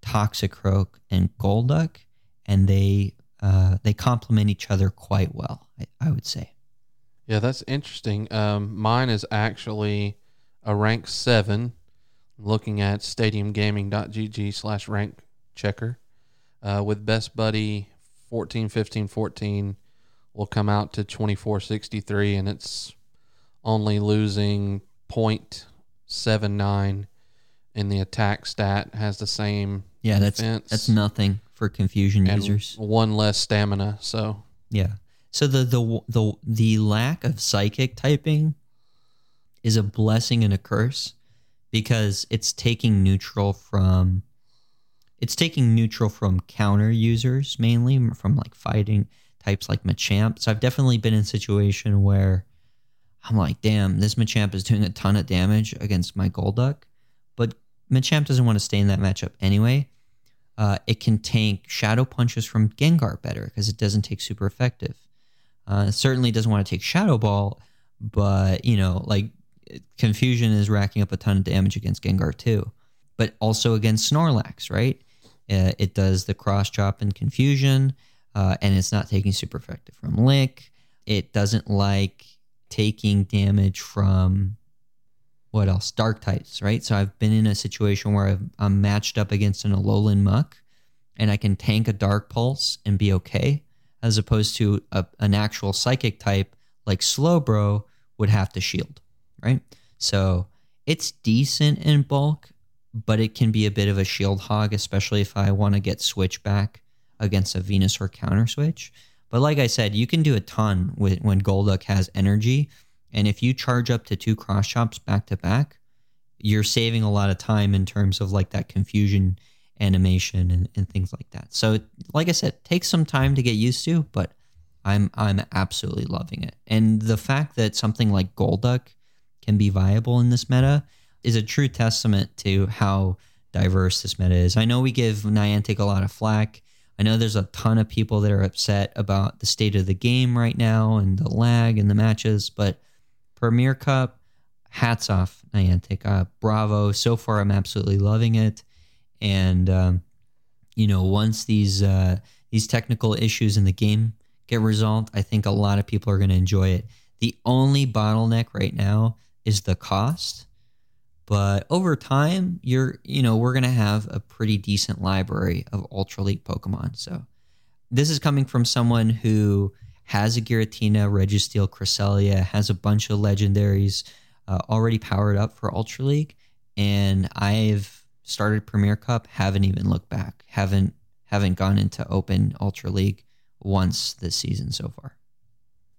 Toxicroak, and Golduck, and they uh, they complement each other quite well. I, I would say. Yeah, that's interesting. Um, mine is actually a rank seven. Looking at stadiumgaming.gg slash rank checker uh, with best buddy 14, 15, 14 will come out to 2463 and it's only losing 0.79 in the attack stat has the same Yeah, that's defense that's nothing for confusion and users. one less stamina. So Yeah. So the the the the lack of psychic typing is a blessing and a curse because it's taking neutral from it's taking neutral from counter users mainly from like fighting types like Machamp. So I've definitely been in a situation where I'm like, damn, this Machamp is doing a ton of damage against my Golduck, but Machamp doesn't want to stay in that matchup anyway. Uh, it can tank Shadow Punches from Gengar better because it doesn't take super effective. Uh, certainly doesn't want to take Shadow Ball, but you know, like Confusion is racking up a ton of damage against Gengar too, but also against Snorlax, right? Uh, it does the cross chop and Confusion, uh, and it's not taking super effective from Lick. It doesn't like taking damage from what else? Dark types, right? So I've been in a situation where I've, I'm matched up against an Alolan Muck, and I can tank a Dark Pulse and be okay, as opposed to a, an actual Psychic type like Slowbro would have to shield, right? So it's decent in bulk, but it can be a bit of a shield hog, especially if I want to get switch back against a Venusaur counter switch. But like I said, you can do a ton with when Golduck has energy. And if you charge up to two cross chops back to back, you're saving a lot of time in terms of like that confusion animation and, and things like that. So like I said, takes some time to get used to, but I'm I'm absolutely loving it. And the fact that something like Golduck can be viable in this meta is a true testament to how diverse this meta is. I know we give Niantic a lot of flack. I know there's a ton of people that are upset about the state of the game right now and the lag and the matches, but Premier Cup, hats off, Niantic. Uh, bravo. So far, I'm absolutely loving it. And, um, you know, once these uh, these technical issues in the game get resolved, I think a lot of people are going to enjoy it. The only bottleneck right now is the cost but over time you're you know we're going to have a pretty decent library of ultra league pokemon so this is coming from someone who has a giratina registeel cresselia has a bunch of legendaries uh, already powered up for ultra league and i've started premier cup haven't even looked back haven't haven't gone into open ultra league once this season so far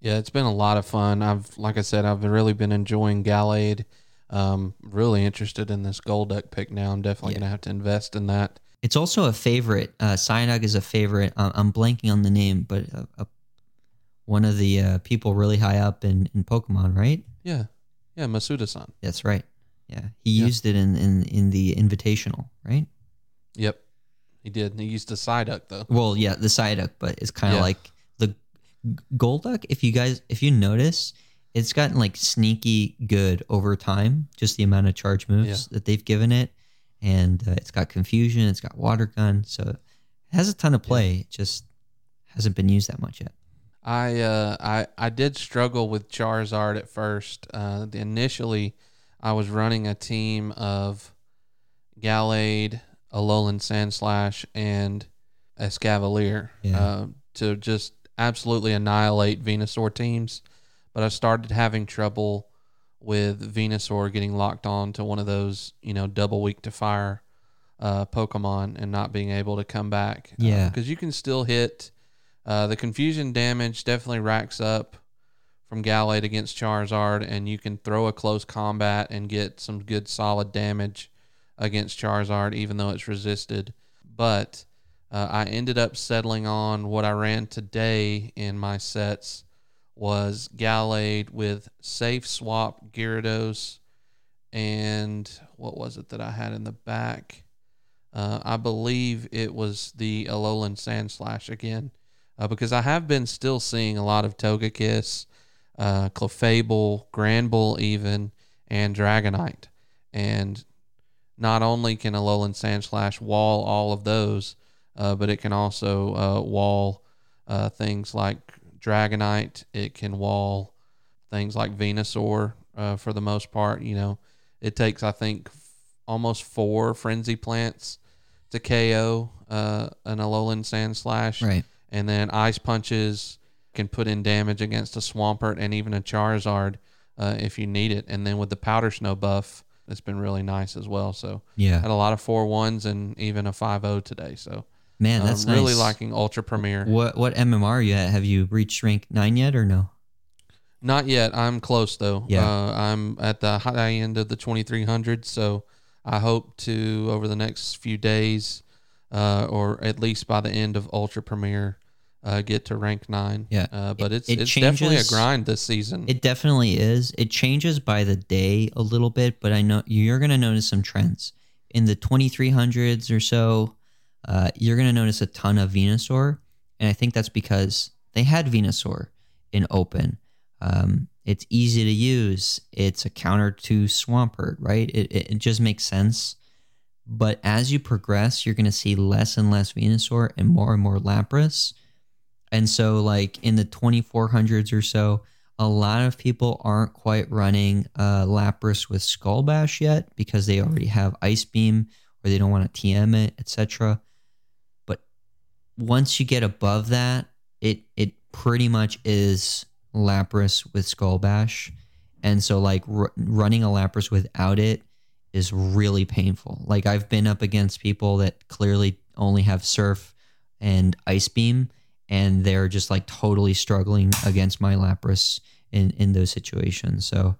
yeah, it's been a lot of fun. I've, like I said, I've really been enjoying Gallade. Um, really interested in this Golduck pick now. I'm definitely Yeah. gonna have to invest in that. It's also a favorite. Uh, Psyduck is a favorite. Uh, I'm blanking on the name, but uh, uh, one of the uh, people really high up in, in Pokemon, right? Yeah, yeah, Masuda-san. That's right. Yeah, he Yeah. used it in, in in the Invitational, right? Yep, he did. He used a Psyduck though. Well, yeah, the Psyduck, but it's kind of Yeah. like the Golduck. If you guys, if you notice, it's gotten like sneaky good over time. Just the amount of charge moves that they've given it, and uh, it's got confusion. It's got water gun, so it has a ton of play. It just hasn't been used that much yet. I uh, I I did struggle with Charizard at first. Uh, the- initially, I was running a team of Gallade, Alolan Sandslash, and Escavalier Yeah. uh, to just absolutely annihilate Venusaur teams. But I started having trouble with Venusaur getting locked on to one of those, you know, double weak to fire uh, Pokemon and not being able to come back. Yeah. Because you can still hit. Uh, the confusion damage definitely racks up from Gallade against Charizard, and you can throw a close combat and get some good solid damage against Charizard, even though it's resisted. But uh, I ended up settling on what I ran today in my sets was Gallade with Safe Swap Gyarados and what was it that I had in the back? Uh, I believe it was the Alolan Sandslash again, uh, because I have been still seeing a lot of Togekiss, uh, Clefable, Granbull, even, and Dragonite. and not only can Alolan Sandslash wall all of those, uh, but it can also uh, wall uh, things like Dragonite. It can wall things like Venusaur uh, for the most part. You know, it takes I think f- almost four Frenzy plants to KO uh, an Alolan Sandslash, Right. And then Ice Punches can put in damage against a Swampert and even a Charizard uh, if you need it. And then with the Powder Snow buff, it's been really nice as well. So Yeah. had a lot of four ones and even a five zero today. So Man, I'm that's really nice. liking Ultra Premier. What what MMR are you at? Have you reached rank nine yet or no? Not yet. I'm close though. Yeah. Uh, I'm at the high end of the 2300. So I hope to over the next few days, uh, or at least by the end of Ultra Premier, uh, get to rank nine. Yeah. Uh, but It- it's it it's definitely a grind this season. It definitely is. It changes by the day a little bit, but I know you're going to notice some trends. In the 2300s or so, uh, you're going to notice a ton of Venusaur. And I think that's because they had Venusaur in open. Um, it's easy to use. It's a counter to Swampert, right? It, it, it just makes sense. But as you progress, you're going to see less and less Venusaur and more and more Lapras. And so, like in the 2400s or so, a lot of people aren't quite running uh, Lapras with Skull Bash yet because they already have Ice Beam or they don't want to TM it, etc. But once you get above that, it it pretty much is Lapras with Skull Bash, and so like r- running a Lapras without it is really painful. Like I've been up against people that clearly only have Surf and Ice Beam, and they're just like totally struggling against my Lapras in in those situations. So,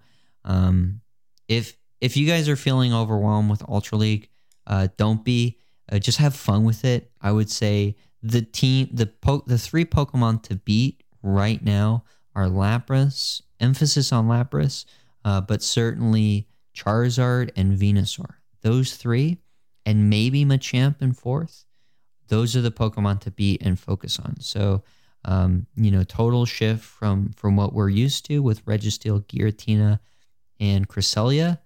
um, if if you guys are feeling overwhelmed with Ultra League, uh, don't be. Uh, just have fun with it. I would say the team, the po- the three Pokemon to beat right now are Lapras. Emphasis on Lapras, uh, but certainly Charizard and Venusaur. Those three, and maybe Machamp in fourth. Those are the Pokemon to beat and focus on. So, um, you know, total shift from from what we're used to with Registeel, Giratina, and Cresselia.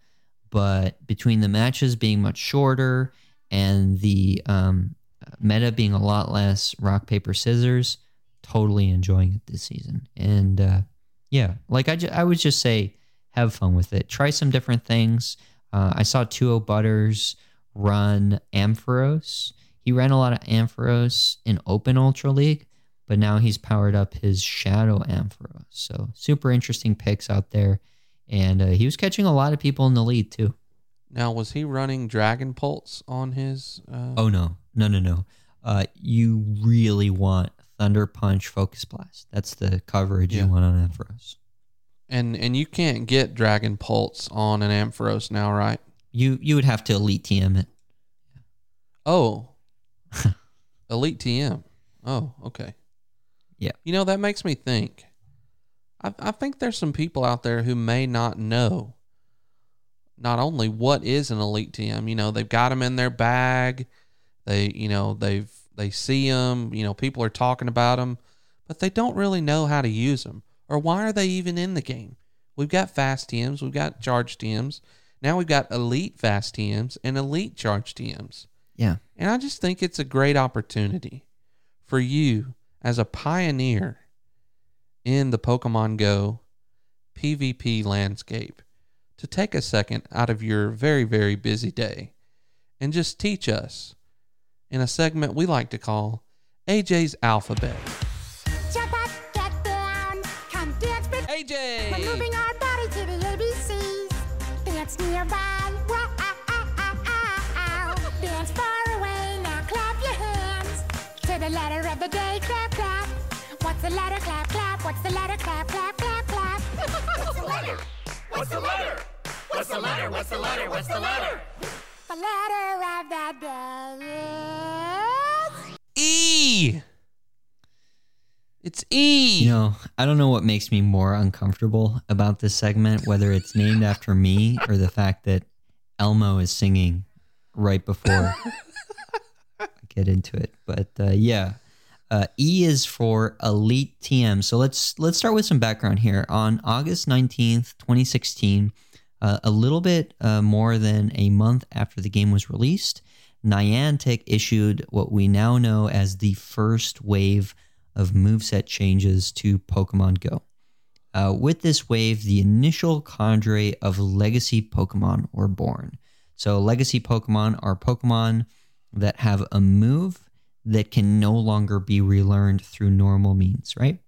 But between the matches being much shorter and the um, meta being a lot less rock paper scissors, totally enjoying it this season. And uh, yeah, like I, ju- I would just say, have fun with it. Try some different things. Uh, I saw Tuo Butters run Ampharos. He ran a lot of Ampharos in Open Ultra League, but now he's powered up his Shadow Ampharos. So super interesting picks out there. And uh, he was catching a lot of people in the lead too. now, was he running Dragon Pulse on his? Uh, Oh no, no, no, no. Uh, you really want Thunder Punch Focus Blast. That's the coverage Yeah. you want on Ampharos. and and you can't get Dragon Pulse on an Ampharos now, right? You you would have to elite TM it. Oh, Elite TM. Oh, okay. Yeah. You know that makes me think. I, I think there's some people out there who may not know. Not only what is an Elite TM, you know, they've got them in their bag. They, you know, they've they see them. You know, people are talking about them, but they don't really know how to use them or why are they even in the game. We've got fast TMs, we've got charge TMs. Now we've got elite fast TMs and elite charge TMs. Yeah. And I just think it's a great opportunity for you as a pioneer in the Pokemon Go PvP landscape to take a second out of your very, very busy day and just teach us in a segment we like to call AJ's Alphabet. What's the letter? What's the letter? What's the letter? What's the letter? The letter of the day is... E! It's E! You know, I don't know what makes me more uncomfortable about this segment, whether it's named after me or the fact that Elmo is singing right before I get into it. But uh, yeah, uh, E is for Elite TM. So let's let's start with some background here. On August nineteenth, twenty sixteen, Uh, a little bit uh, more than a month after the game was released, Niantic issued what we now know as the first wave of moveset changes to Pokemon Go. Uh, with this wave, the initial cadre of legacy Pokemon were born. So, legacy Pokemon are Pokemon that have a move that can no longer be relearned through normal means, right?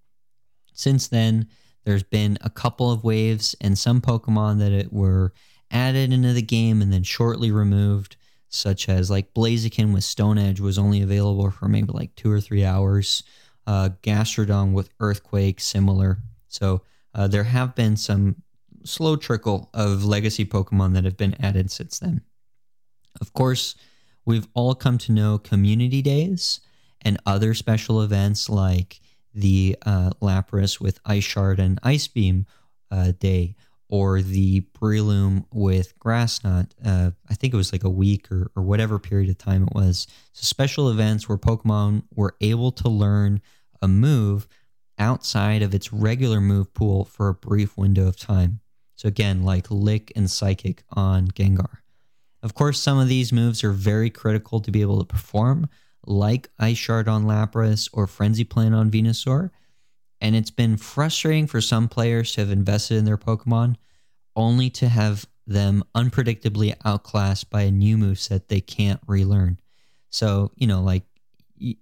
Since then, there's been a couple of waves and some Pokemon that it were added into the game and then shortly removed, such as like Blaziken with Stone Edge was only available for maybe like two or three hours. Uh, Gastrodon with Earthquake, similar. So uh, there have been some slow trickle of legacy Pokemon that have been added since then. Of course, we've all come to know community days and other special events like the uh, Lapras with Ice Shard and Ice Beam uh, day, or the Breloom with Grass Knot. Uh, I think it was like a week or, or whatever period of time it was. So, special events where Pokemon were able to learn a move outside of its regular move pool for a brief window of time. So, again, like Lick and Psychic on Gengar. Of course, some of these moves are very critical to be able to perform, like Ice Shard on Lapras or Frenzy Plant on Venusaur. And it's been frustrating for some players to have invested in their Pokemon only to have them unpredictably outclassed by a new move set they can't relearn. So, you know, like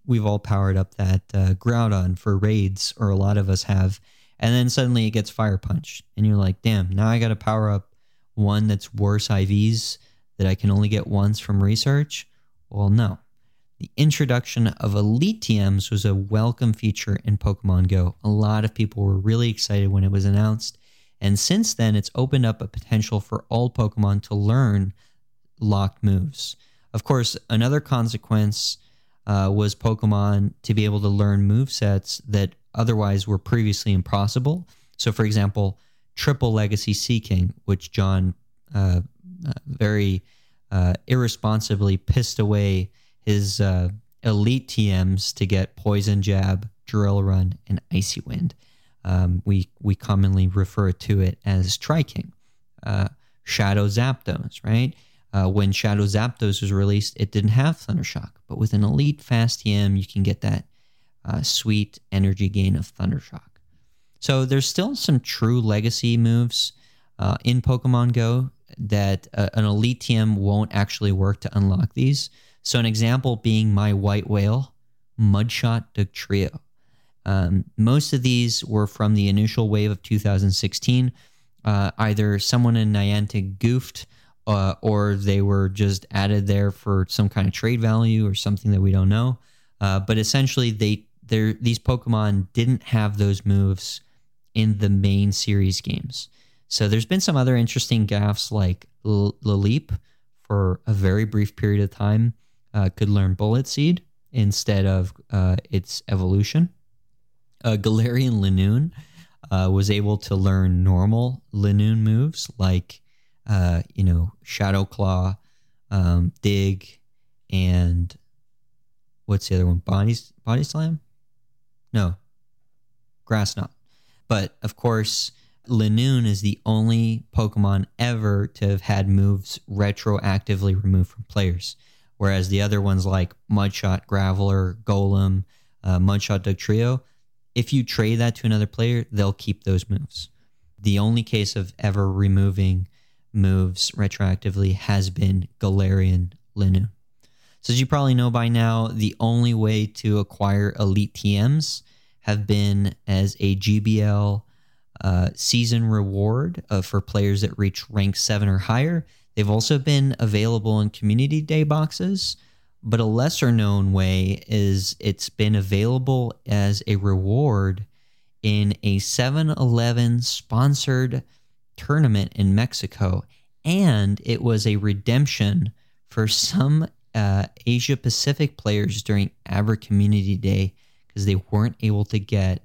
we've all powered up that uh, Groudon for raids, or a lot of us have, and then suddenly it gets Fire Punch, and you're like, damn, now I got to power up one that's worse IVs that I can only get once from research. Well, no. The introduction of Elite TMs was a welcome feature in Pokemon Go. A lot of people were really excited when it was announced. And since then, it's opened up a potential for all Pokemon to learn locked moves. Of course, another consequence uh, was Pokemon to be able to learn move sets that otherwise were previously impossible. So, for example, Triple Legacy Seaking, which John uh, very uh, irresponsibly pissed away his uh, elite TMs to get Poison Jab, Drill Run, and Icy Wind. Um, we we commonly refer to it as Triking. Uh, Shadow Zapdos, right? Uh, when Shadow Zapdos was released, it didn't have Thundershock, but with an elite fast TM, you can get that uh, sweet energy gain of Thundershock. So there's still some true legacy moves uh, in Pokemon Go that uh, an elite TM won't actually work to unlock these. So, an example being my white whale, Mudshot Dugtrio. Um, most of these were from the initial wave of 2016. Uh, either someone in Niantic goofed uh, or they were just added there for some kind of trade value or something that we don't know. Uh, but essentially, they these Pokemon didn't have those moves in the main series games. So there's been some other interesting gaffs like L- Lileep for a very brief period of time uh, could learn Bullet Seed instead of uh, its evolution. Uh, Galarian Linoone uh, was able to learn normal Linoone moves like, uh, you know, Shadow Claw, um, Dig, and what's the other one? Body, body Slam? No, Grass Knot. But of course, Linoone is the only Pokemon ever to have had moves retroactively removed from players. Whereas the other ones like Mudshot, Graveler, Golem, uh, Mudshot Dugtrio, if you trade that to another player, they'll keep those moves. The only case of ever removing moves retroactively has been Galarian Linoone. So, as you probably know by now, the only way to acquire elite TMs have been as a GBL uh, season reward uh, for players that reach rank seven or higher. They've also been available in community day boxes, but a lesser known way is it's been available as a reward in a 7 Eleven sponsored tournament in Mexico. And it was a redemption for some uh, Asia Pacific players during Abra Community Day because they weren't able to get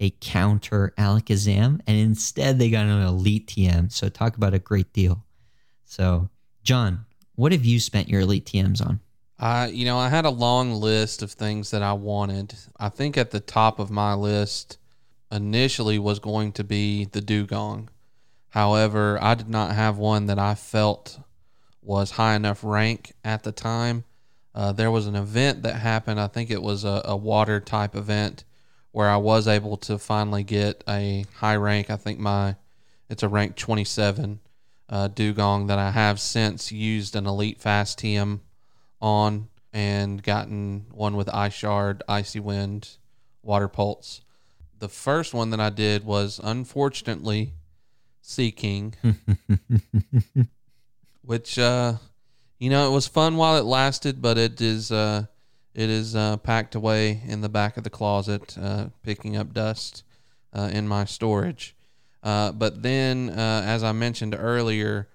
a counter Alakazam, and instead they got an Elite TM. So talk about a great deal. So, John, what have you spent your Elite TMs on? I, you know, I had a long list of things that I wanted. I think at the top of my list initially was going to be the Dewgong. However, I did not have one that I felt was high enough rank at the time. Uh, there was an event that happened. I think it was a, a water type event where I was able to finally get a high rank. I think my it's a rank 27 uh, Dewgong that I have since used an elite fast TM on and gotten one with ice shard, icy wind, water pulse. The first one that I did was unfortunately Seaking, which uh, you know it was fun while it lasted, but it is uh, it is uh, packed away in the back of the closet, uh, picking up dust uh, in my storage. Uh, but then, uh, as I mentioned earlier,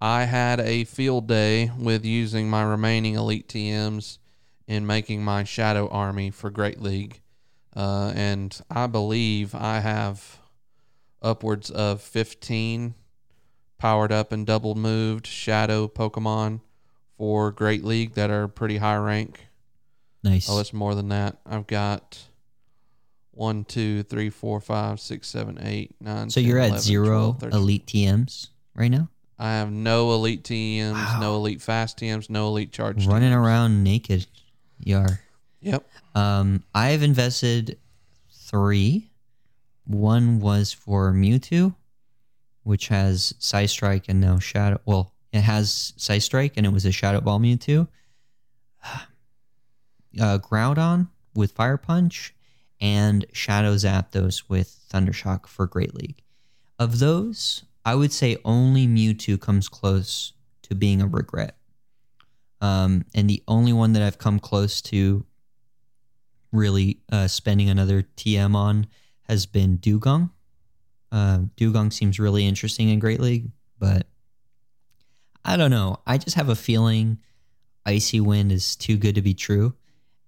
I had a field day with using my remaining Elite TMs in making my Shadow Army for Great League. And I believe I have upwards of 15 powered up and double moved Shadow Pokemon for Great League that are pretty high rank. Nice. Oh, it's more than that. I've got one, two, three, four, five, six, seven, eight, nine. so 10, you're at 11, zero 12, elite TMs right now, I have no elite TMs, Wow. no elite fast TMs, no elite charge. running TMs. around naked. You are. Yep. Um, I've invested three. One was for Mewtwo, which has Psystrike and now Shadow. Well, it has Psystrike and it was a Shadow Ball Mewtwo. Uh, Groudon with Fire Punch and Shadow Zapdos with Thundershock for Great League. Of those, I would say only Mewtwo comes close to being a regret. Um, and the only one that I've come close to really uh, spending another TM on has been Dewgong. Uh, Dewgong seems really interesting in Great League, but I don't know. I just have a feeling Icy Wind is too good to be true,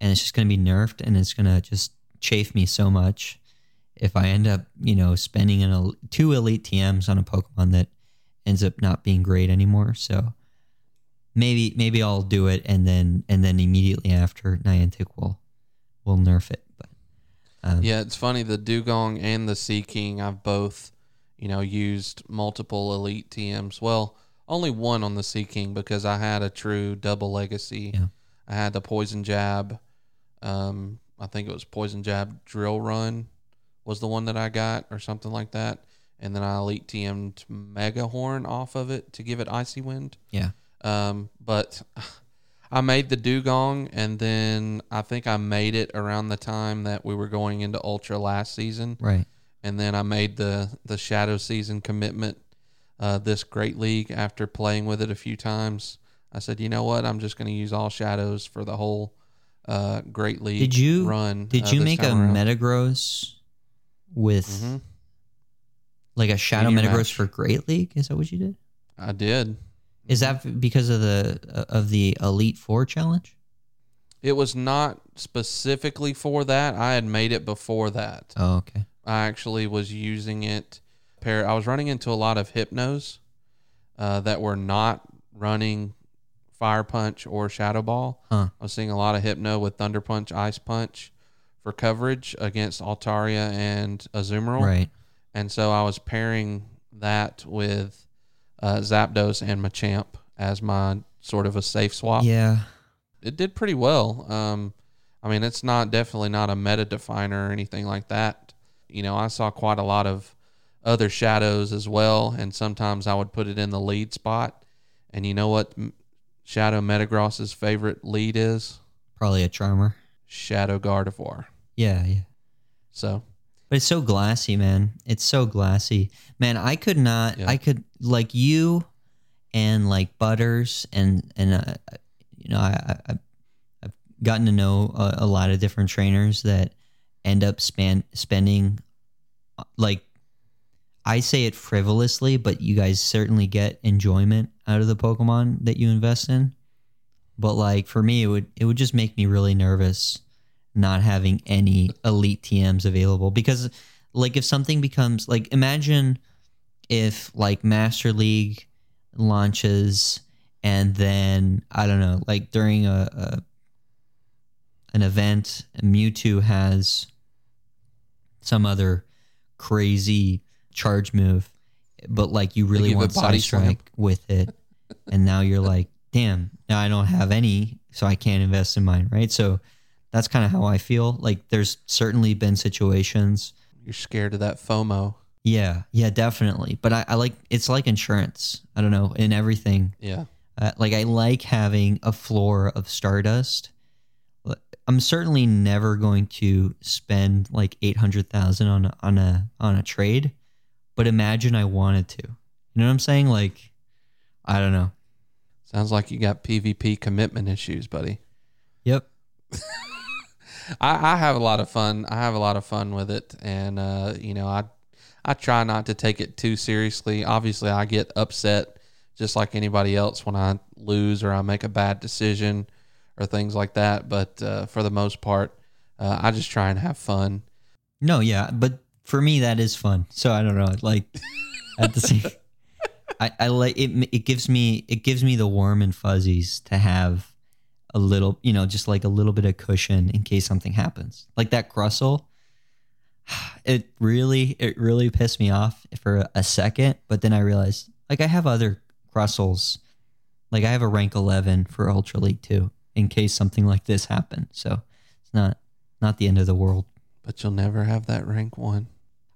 and it's just going to be nerfed, and it's going to just chafe me so much if I end up, you know, spending an, el- two elite TMs on a Pokemon that ends up not being great anymore. So maybe maybe I'll do it, and then and then immediately after Niantic will will nerf it. But um, Yeah, it's funny. The Dewgong and the Seaking, I've both, you know, used multiple elite TMs. Well, only one on the Seaking because I had a true double legacy. Yeah. I had the Poison Jab. Um, I think it was Poison Jab Drill Run was the one that I got or something like that. And then I elite TM'd Megahorn off of it to give it Icy Wind. yeah, Um, but I made the Dewgong, and then I think I made it around the time that we were going into Ultra last season, right. and then I made the the Shadow season commitment uh, this Great League after playing with it a few times. I said, you know what, I'm just going to use all shadows for the whole uh, Great League. Did you run? Did uh, you make a around. Metagross with Mhm. like a Shadow Metagross match. for Great League? Is that what you did? I did. Is that because of the of the Elite Four challenge? It was not specifically for that. I had made it before that. Oh, okay. I actually was using it. Pair. I was running into a lot of hypnos uh, that were not running Fire Punch or Shadow Ball. Huh. I was seeing a lot of hypno with Thunder Punch, Ice Punch for coverage against Altaria and Azumarill. Right. And so I was pairing that with uh, Zapdos and Machamp as my sort of a safe swap Yeah. it did pretty well. Um, I mean, it's not definitely not a meta definer or anything like that. You know, I saw quite a lot of other shadows as well, and sometimes I would put it in the lead spot. And you know what Shadow Metagross's favorite lead is? Probably a Charmer. Shadow Gardevoir. Yeah, yeah. So But it's so glassy, man. It's so glassy, man. I could not. Yeah. I could like you, and like Butters, and and uh, you know, I, I I've gotten to know a, a lot of different trainers that end up span spending uh, like I say it frivolously, but you guys certainly get enjoyment out of the Pokemon that you invest in. But like for me, it would it would just make me really nervous not having any elite TMs available. Because like if something becomes like imagine if like Master League launches and then I don't know like during a, a an event Mewtwo has some other crazy charge move but like you really want body strike with it, and now you're like, damn, now I don't have any, so I can't invest in mine, right? So that's kind of how I feel. Like there's certainly been situations. You're scared of that FOMO. Yeah, yeah, definitely. But I, I like it's like insurance. I don't know in everything. Yeah. Uh, like I like having a floor of Stardust. I'm certainly never going to spend like eight hundred thousand on on a on a trade, but imagine I wanted to. You know what I'm saying? Like, I don't know. Sounds like you got PvP commitment issues, buddy. Yep. I, I have a lot of fun. I have a lot of fun with it, and uh, you know, I I try not to take it too seriously. Obviously, I get upset just like anybody else when I lose or I make a bad decision or things like that. But uh, for the most part, uh, I just try and have fun. No, yeah, but for me that is fun. So I don't know, like at the same, I, I like it. It gives me it gives me the warm and fuzzies to have a little, you know, just like a little bit of cushion in case something happens. Like that Crustle, it really it really pissed me off for a second, but then I realized like I have other Crustles, like I have a rank eleven for Ultra League too, in case something like this happened. So it's not not the end of the world. But you'll never have that rank one.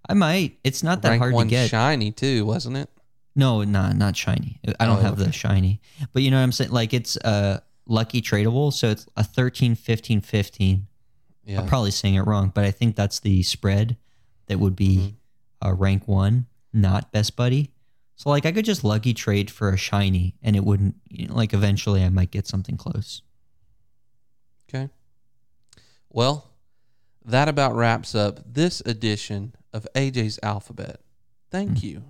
I might. It's not that rank hard one to get. shiny too, wasn't it? No, not not shiny. I don't Oh, have okay. the shiny. But you know what I'm saying? Like it's uh lucky tradable, so it's a 13 15 15. Yeah. I'm probably saying it wrong, but I think that's the spread that would be Mm-hmm. uh, rank 1, not best buddy. So like I could just lucky trade for a shiny and it wouldn't you know, like eventually I might get something close. Okay. Well, that about wraps up this edition of AJ's Alphabet. Thank you,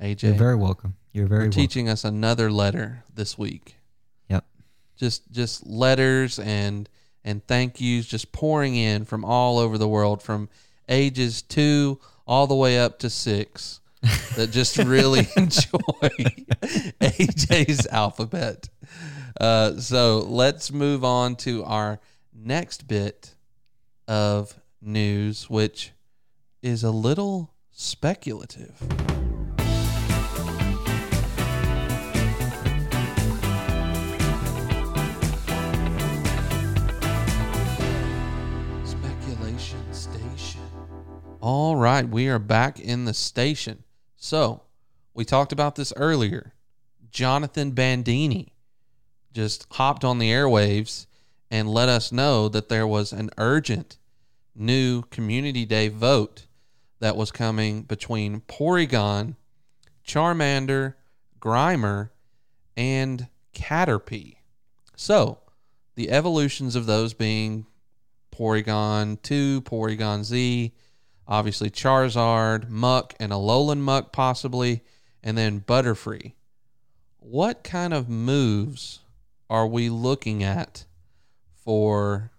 AJ. You're very welcome. You're very welcome. teaching us another letter this week. Yep. Just just letters and and thank yous just pouring in from all over the world, from ages two all the way up to six, that just really enjoy AJ's alphabet. Uh, so let's move on to our next bit of news, which is a little speculative. All right, we are back in the station. So, we talked about this earlier. Jonathan Bandini just hopped on the airwaves and let us know that there was an urgent new Community Day vote that was coming between Porygon, Charmander, Grimer, and Caterpie. So, the evolutions of those being Porygon 2, Porygon Z, obviously Charizard, Muck, and Alolan Muck possibly, and then Butterfree. What kind of moves are we looking at for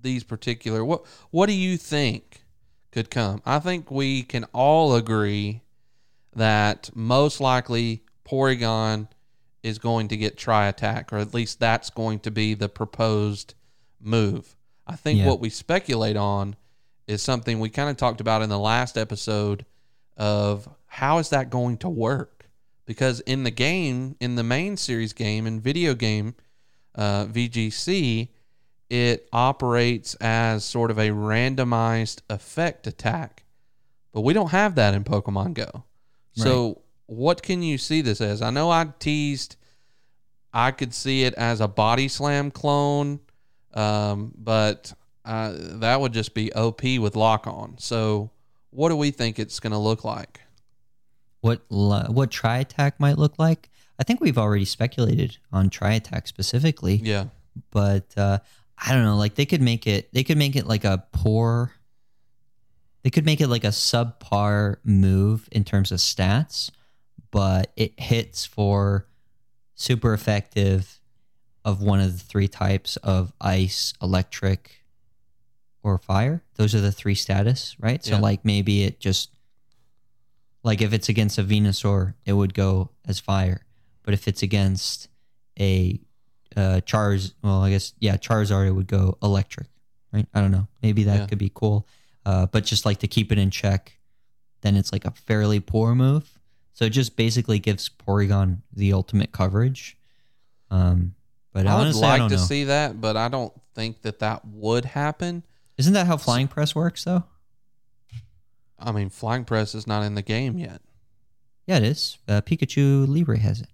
these particular what what do you think could come? I think we can all agree that most likely Porygon is going to get Tri Attack, or at least that's going to be the proposed move. I think Yeah. what we speculate on is something we kind of talked about in the last episode of how is that going to work? Because in the game, in the main series game, in video game uh, VGC, it operates as sort of a randomized effect attack. But we don't have that in Pokemon Go. So, what can you see this as? I know I teased, I could see it as a body slam clone, um, but uh, that would just be OP with lock on. So, what do we think it's going to look like? What what Tri Attack might look like? I think we've already speculated on Tri Attack specifically. Yeah. but uh, I don't know. Like they could make it. They could make it like a poor. They could make it like a subpar move in terms of stats, but it hits for super effective of one of the three types of ice, electric, or fire. Those are the three status, right? So Yeah. like maybe it just like if it's against a Venusaur, it would go as fire. But if it's against a uh, Charz, well, I guess yeah, Charizard, it would go electric, right? I don't know. Maybe that Yeah. could be cool. Uh, but just like to keep it in check, then it's like a fairly poor move. So it just basically gives Porygon the ultimate coverage. Um, but I would honestly, I like don't to know. see that, but I don't think that that would happen. Isn't that how Flying Press works, though? I mean, Flying Press is not in the game yet. Yeah, it is. Uh, Pikachu Libre has it.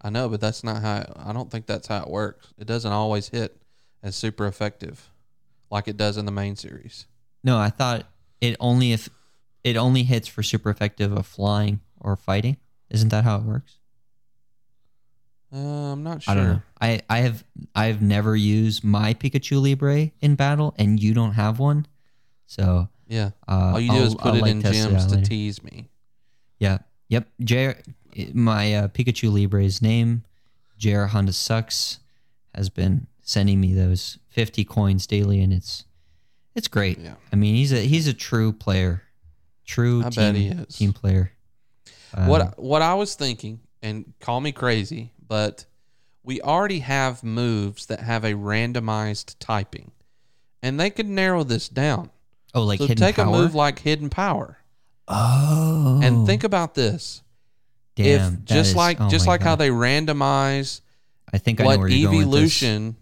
I know, but that's not how. I don't think that's how it works. It doesn't always hit as super effective, like it does in the main series. No, I thought it only if it only hits for super effective of flying or fighting. Isn't that how it works? Uh, I'm not sure. I don't know. I, I have I've never used my Pikachu Libre in battle, and you don't have one. So Yeah, uh, all you do I'll- is put I'll, it like, in it gyms to later. tease me. Yeah. Yep. J- my uh, Pikachu Libre's name, JR Honda Sucks, has been sending me those 50 coins daily, and it's it's great. Yeah. I mean, he's a he's a true player, true I team, bet he is. team player. Um, what what I was thinking, and call me crazy, but we already have moves that have a randomized typing, and they could narrow this down. Oh, like so hidden take power. a move like Hidden Power, oh, and think about this. damn, if just is- like oh just like how they randomize I think I know what where you're going with this. evolution,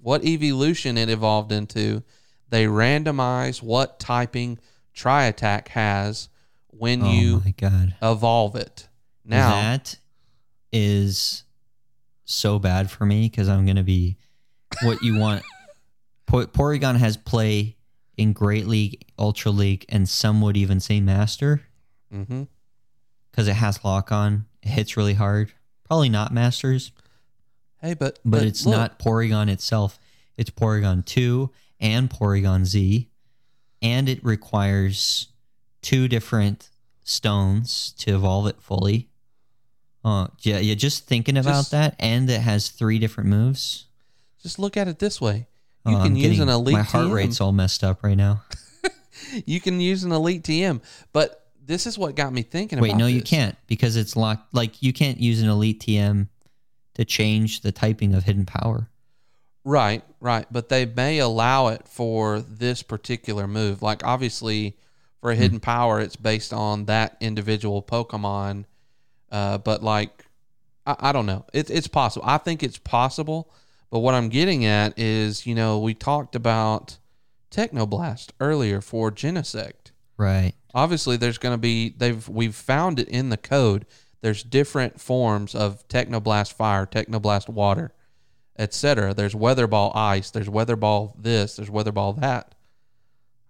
what evolution it evolved into, they randomize what typing Tri Attack has when Oh you god! evolve it. Now, that is so bad for me because I'm gonna be what you want. Po- Porygon has play in Great League, Ultra League, and some would even say Master hmm because it has lock on. It hits really hard. Probably not Masters, hey, but but, it's look, not Porygon itself. It's Porygon 2 and Porygon Z, and it requires two different stones to evolve it fully. Uh, yeah, yeah. Just thinking about Just- that, and it has three different moves. Just look at it this way: you Oh, can I'm use getting- an elite. My heart TM. rate's all messed up right now. You can use an elite TM, but this is what got me thinking. Wait, about no, you this. can't because it's locked. Like you can't use an elite TM to change the typing of hidden power. Right, right. But they may allow it for this particular move. Like obviously for a Hmm. hidden power, it's based on that individual Pokemon. Uh, but like I, I don't know. It, it's possible. I think it's possible. But what I'm getting at is, you know, we talked about Technoblast earlier for Genesect. Right. Obviously, there's going to be they've we've found it in the code. There's different forms of Technoblast Fire, Technoblast Water, etc. There's Weather Ball Ice. There's Weather Ball this. There's Weather Ball that.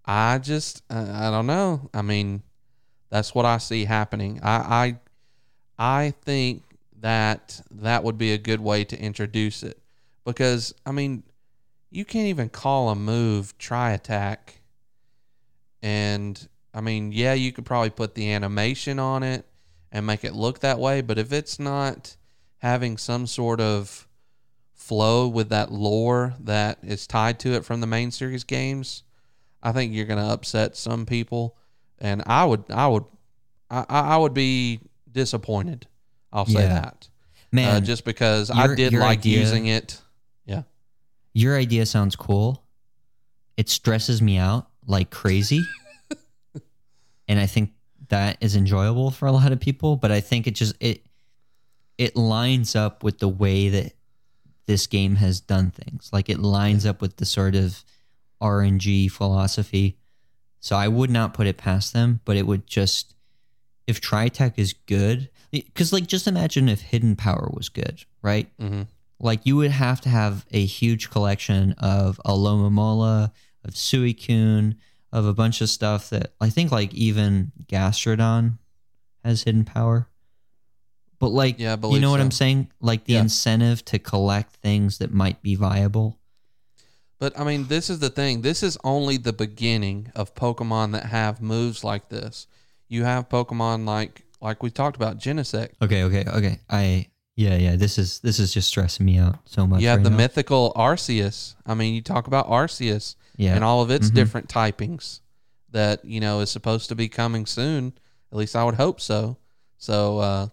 I just I I don't know. I mean, that's what I see happening. I I I think that that would be a good way to introduce it. Because I mean, you can't even call a move Tri Attack. And I mean, yeah, you could probably put the animation on it and make it look that way, but if it's not having some sort of flow with that lore that is tied to it from the main series games, I think you're going to upset some people, and I would, I would, I, I would be disappointed. I'll say Yeah. that, Man, uh, just because I your- did your like idea- using it. Yeah, your idea sounds cool. It stresses me out like crazy. and I think that is enjoyable for a lot of people, but I think it just it it lines up with the way that this game has done things. Like it lines up with the sort of RNG philosophy. So I would not put it past them, but it would just if Tri Attack is good, because like just imagine if Hidden Power was good, right? hmm like you would have to have a huge collection of Alomomola, of Suicune, of a bunch of stuff that I think like even Gastrodon has hidden power. But like Yeah, you know what. I'm saying? Like the Yeah. incentive to collect things that might be viable. But I mean, this is the thing. This is only the beginning of Pokemon that have moves like this. You have Pokemon like like we talked about Genesect. Okay, okay, okay. I yeah, yeah. This is this is just stressing me out so much. You have right the now. mythical Arceus. I mean, you talk about Arceus yeah. and all of its Mhm. different typings that you know is supposed to be coming soon. At least I would hope so. So uh,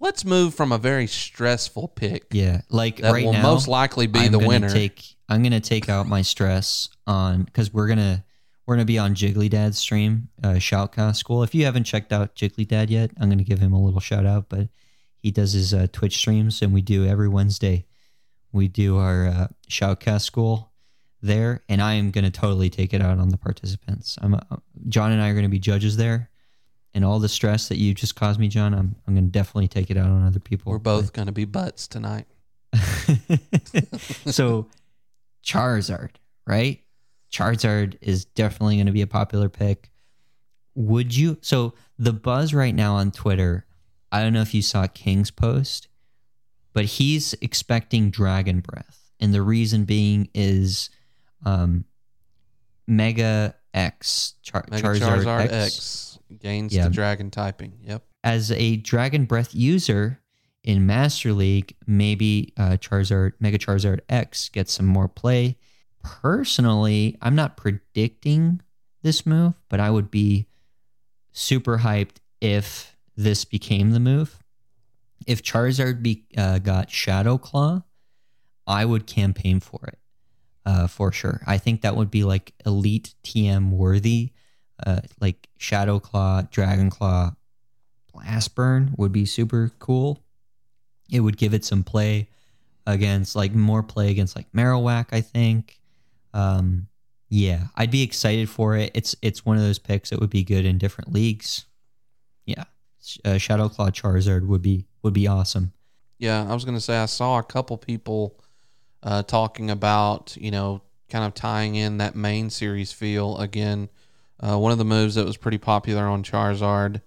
let's move from a very stressful pick yeah, like that right will now, most likely be I'm the winner. Take I'm gonna take out my stress on because we're gonna we're gonna be on Jiggly Dad's stream, uh, Shoutcast School. If you haven't checked out Jiggly Dad yet, I'm gonna give him a little shout out. But he does his uh, Twitch streams, and we do every Wednesday. We do our uh, Shoutcast School there, and I am gonna totally take it out on the participants. I'm uh, John and I are gonna be judges there, and all the stress that you just caused me, John, I'm I'm gonna definitely take it out on other people. We're both going to be butts tonight. so Charizard, right? Charizard is definitely going to be a popular pick. Would you? So the buzz right now on Twitter, I don't know if you saw King's post, but he's expecting Dragon Breath, and the reason being is um, Mega X Char- Mega Charizard, Charizard, X, X. gains Yeah. the dragon typing. Yep. as a Dragon Breath user in Master League, maybe uh, Charizard, Mega Charizard X gets some more play. Personally, I'm not predicting this move, but I would be super hyped if this became the move. If Charizard be, uh, got Shadow Claw, I would campaign for it uh, for sure. I think that would be like elite TM worthy, uh, like Shadow Claw, Dragon Claw, Blast Burn would be super cool. It would give it some play against like more play against like Marowak, I think. Um, yeah, I'd be excited for it. It's it's one of those picks that would be good in different leagues. Yeah, uh, Shadow Claw Charizard would be would be awesome. Yeah, I was going to say I saw a couple people uh, talking about you know kind of tying in that main series feel again. Uh, one of the moves that was pretty popular on Charizard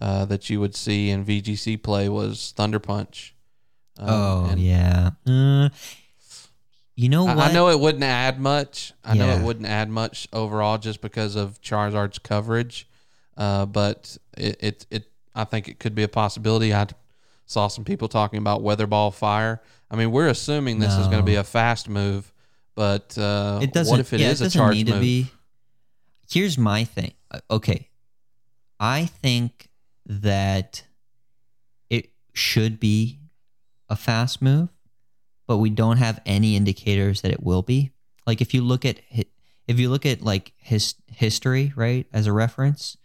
uh, that you would see in VGC play was Thunder Punch. Um, oh and yeah, uh, you know I, what? I know it wouldn't add much. I know it wouldn't add much overall just because of Charizard's coverage, uh, but it, it it I think it could be a possibility. I saw some people talking about Weather Ball Fire. I mean, we're assuming this is going to be a fast move, but uh, it doesn't. what if it yeah, is it a charge need move? to be. Here's my thing. Uh, Okay, I think that it should be a fast move, but we don't have any indicators that it will be. Like if you look at if you look at like his history, right, as a reference,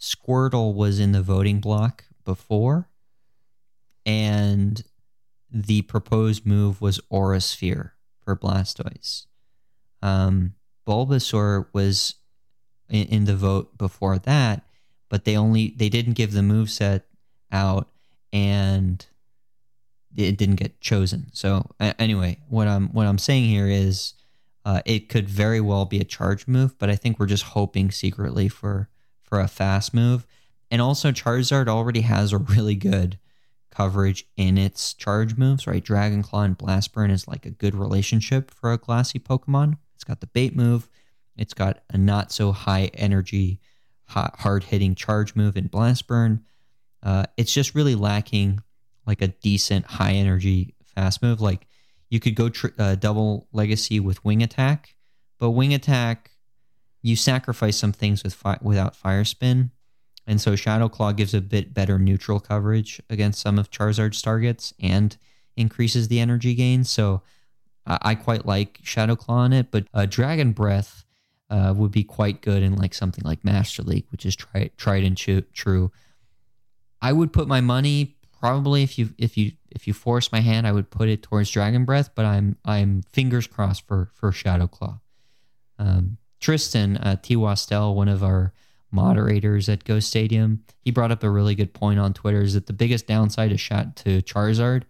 Squirtle was in the voting block before, and the proposed move was Aura Sphere for Blastoise. Um, Bulbasaur was in, in the vote before that, but they only they didn't give the move set out, and it didn't get chosen. So anyway, what I'm what I'm saying here is, uh, it could very well be a charge move, but I think we're just hoping secretly for for a fast move. And also, Charizard already has a really good coverage in its charge moves, right? Dragon Claw and Blast Burn is like a good relationship for a glassy Pokemon. It's got the bait move, it's got a not so high energy, hard hitting charge move in Blast Burn. Uh, it's just really lacking like a decent high energy fast move. Like you could go tr- uh, double legacy with Wing Attack, but Wing Attack, you sacrifice some things with fi- without Fire Spin. And so Shadow Claw gives a bit better neutral coverage against some of Charizard's targets and increases the energy gain. So I, I quite like Shadow Claw in it, but uh, Dragon Breath uh, would be quite good in like something like Master League, which is tried tried and chu- true. I would put my money probably if you if you if you force my hand, I would put it towards Dragon Breath, but I'm I'm fingers crossed for for Shadow Claw. Um, Tristan uh, T. Wastel, one of our moderators at Go Stadium, he brought up a really good point on Twitter: is that the biggest downside to shot to Charizard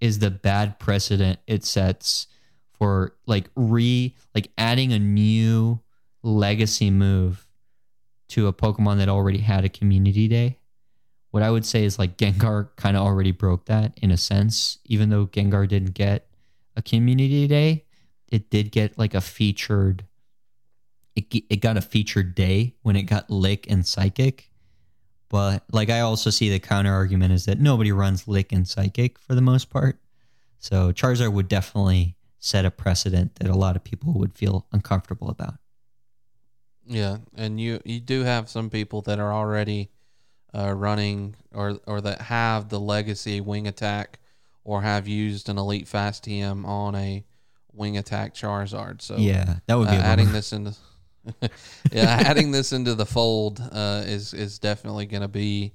is the bad precedent it sets for like re like adding a new legacy move to a Pokemon that already had a community day. What I would say is like Gengar kind of already broke that in a sense, even though Gengar didn't get a community day, it did get like a featured it, it got a featured day when it got lick and psychic. But like i also see the counter argument is that nobody runs lick and psychic for the most part. So charizard would definitely set a precedent that a lot of people would feel uncomfortable about. Yeah, and you you do have some people that are already uh, running or or that have the legacy wing attack or have used an elite fast TM on a wing attack Charizard. So yeah that would be uh, a adding this into yeah, adding this into the fold uh, is is definitely going to be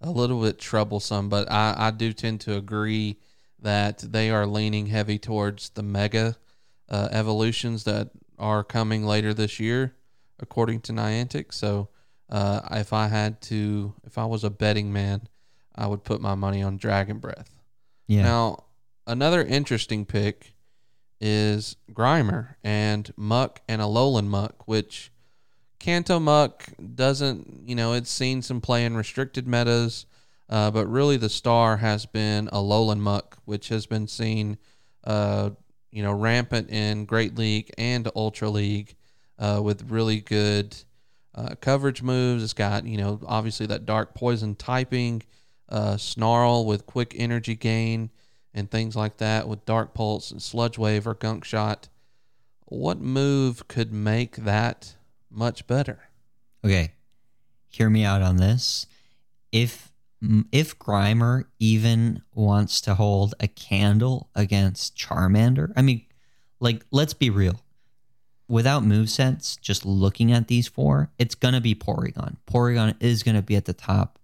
a little bit troublesome. But I, I do tend to agree that they are leaning heavy towards the mega uh, evolutions that are coming later this year, according to Niantic. So uh, if I had to, if I was a betting man, I would put my money on Dragon Breath. Yeah. Now, another interesting pick is Grimer and Muck and Alolan Muck, which Kanto Muck doesn't, you know, it's seen some play in restricted metas, uh, but really the star has been Alolan Muck, which has been seen, uh, you know, rampant in Great League and Ultra League uh, with really good uh, coverage moves. It's got, you know, obviously that dark poison typing, uh, snarl with quick energy gain and things like that with Dark Pulse and Sludge Wave or Gunk Shot. What move could make that much better? Okay, hear me out on this. If if Grimer even wants to hold a candle against Charmander, I mean, like let's be real. Without move movesets, just looking at these four, it's gonna be Porygon. Porygon is gonna be at the top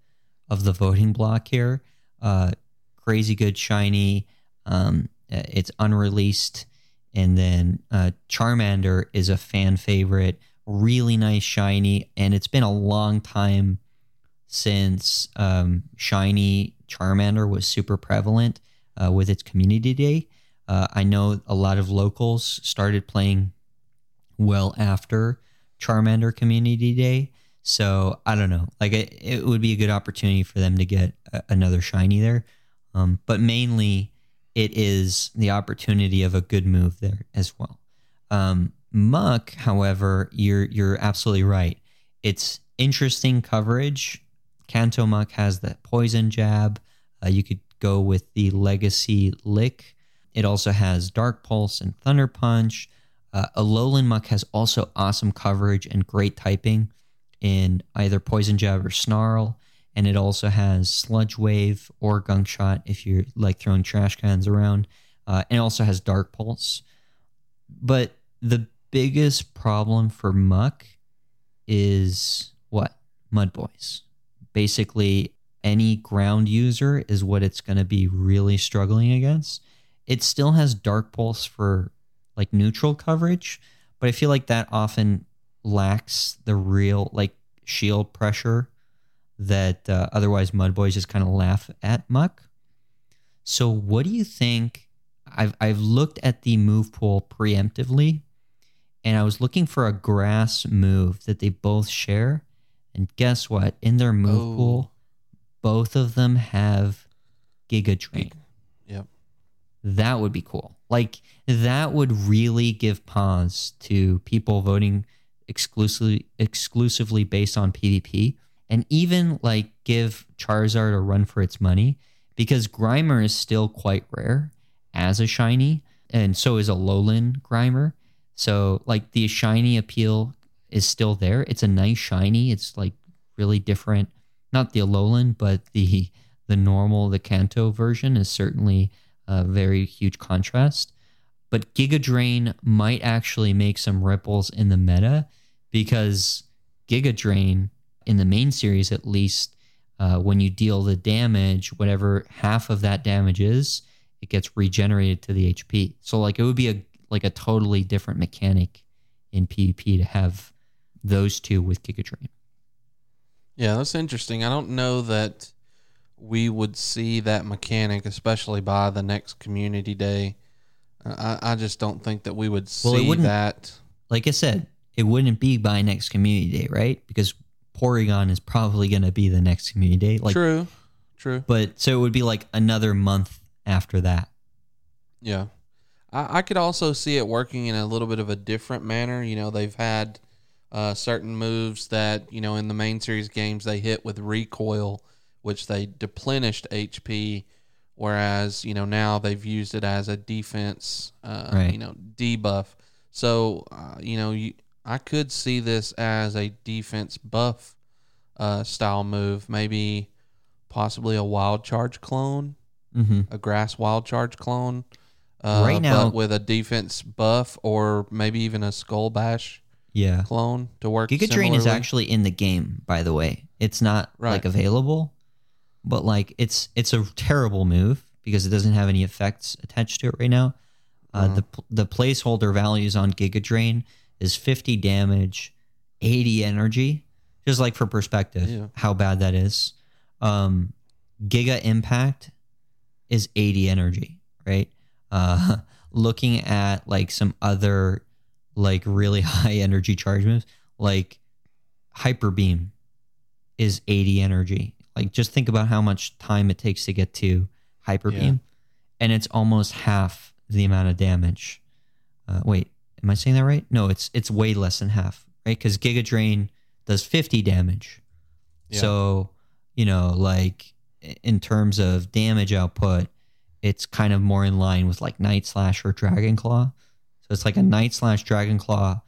of the voting block here. Uh, crazy good shiny. Um, it's unreleased, and then uh, Charmander is a fan favorite, really nice shiny, and it's been a long time since um, shiny Charmander was super prevalent uh, with its community day. Uh, I know a lot of locals started playing well after Charmander Community Day. So I don't know. Like it, it would be a good opportunity for them to get a, another shiny there. Um, but mainly, it is the opportunity of a good move there as well. Um, Muck, however, you're you're absolutely right. It's interesting coverage. Kanto Muck has that poison jab. Uh, you could go with the Legacy Lick. It also has Dark Pulse and Thunder Punch. Uh, Alolan Muck has also awesome coverage and great typing in either Poison Jab or Snarl and it also has sludge wave or gunk shot if you're like throwing trash cans around uh, and it also has dark pulse. But the biggest problem for muck is what? Mud boys. Basically any ground user is what it's going to be really struggling against. It still has dark pulse for like neutral coverage but i feel like that often lacks the real like shield pressure that uh, otherwise Mud Boys just kind of laugh at Muck. So, what do you think? I've I've looked at the move pool preemptively, and I was looking for a grass move that they both share. And guess what? In their move Oh. pool, both of them have Giga Drain. That would be cool. Like that would really give pause to people voting exclusively exclusively based on PvP and even like give Charizard a run for its money because Grimer is still quite rare as a shiny and so is Alolan Grimer. So like the shiny appeal is still there. It's a nice shiny. It's like really different. Not the Alolan, but the the normal, the Kanto version is certainly a very huge contrast. But Giga Drain might actually make some ripples in the meta because Giga Drain in the main series, at least, uh, when you deal the damage, whatever half of that damage is, it gets regenerated to the HP. So like it would be a like a totally different mechanic in PvP to have those two with Giga Drain. Yeah, that's interesting. I don't know that we would see that mechanic, especially by the next community day. I, I just don't think that we would Well, see that. Like I said, it wouldn't be by next community day, right? Because Porygon is probably going to be the next community day. Like, true, true. but so it would be like another month after that. Yeah. I, I could also see it working in a little bit of a different manner. You know, they've had uh, certain moves that, you know, in the main series games they hit with recoil, which they deplenished HP, whereas, you know, now they've used it as a defense, uh, Right. you know, debuff. So, uh, you know, you, I could see this as a defense buff uh, style move, maybe possibly a wild charge clone Mm-hmm. a grass wild charge clone. Uh, Right now- but with a defense buff or maybe even a skull bash. Yeah. clone to work. Giga Drain is actually in the game, by the way. It's not Right. like available, but like it's it's a terrible move because it doesn't have any effects attached to it right now. Uh, Uh-huh. The the placeholder values on Giga Drain is 50 damage, 80 energy, just like for perspective Yeah. how bad that is. Um, Giga Impact is 80 energy, right? Uh, looking at like some other like really high energy charge moves, like Hyper Beam is 80 energy. Like just think about how much time it takes to get to Hyper Yeah. Beam, and it's almost half the amount of damage. Uh, wait, am I saying that right? No, it's it's way less than half, right? Because Giga Drain does 50 damage. Yeah. So, you know, like in terms of damage output, it's kind of more in line with like Night Slash or Dragon Claw. So it's like a Night Slash Dragon Claw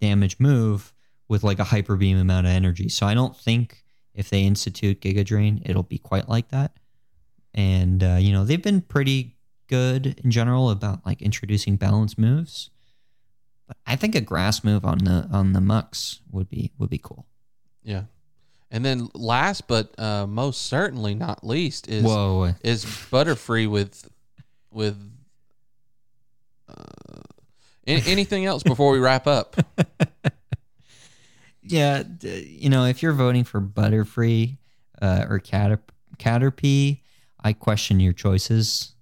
damage move with like a Hyper Beam amount of energy. So I don't think if they institute Giga Drain, it'll be quite like that. And uh, you know, they've been pretty good in general about like introducing balanced moves. But I think a grass move on the on the Mux would be would be cool. Yeah. And then last but uh, most certainly not least is Whoa. is Butterfree with with uh, an- anything else before we wrap up? yeah, d- you know, if you're voting for Butterfree uh, or Cater- Caterpie, I question your choices.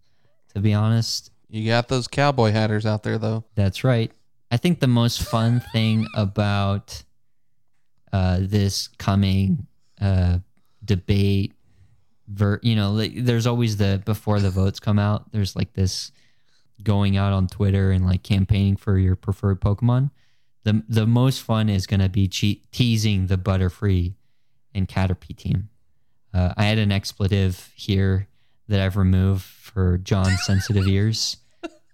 To be honest, You got those cowboy hatters out there though. that's right. I think the most fun thing about uh, this coming uh, debate, ver- you know, like, there's always the before the votes come out. There's like this going out on Twitter and like campaigning for your preferred Pokemon. The the most fun is gonna be che- teasing the Butterfree and Caterpie team. Uh, I had an expletive here that I've removed for John's sensitive ears.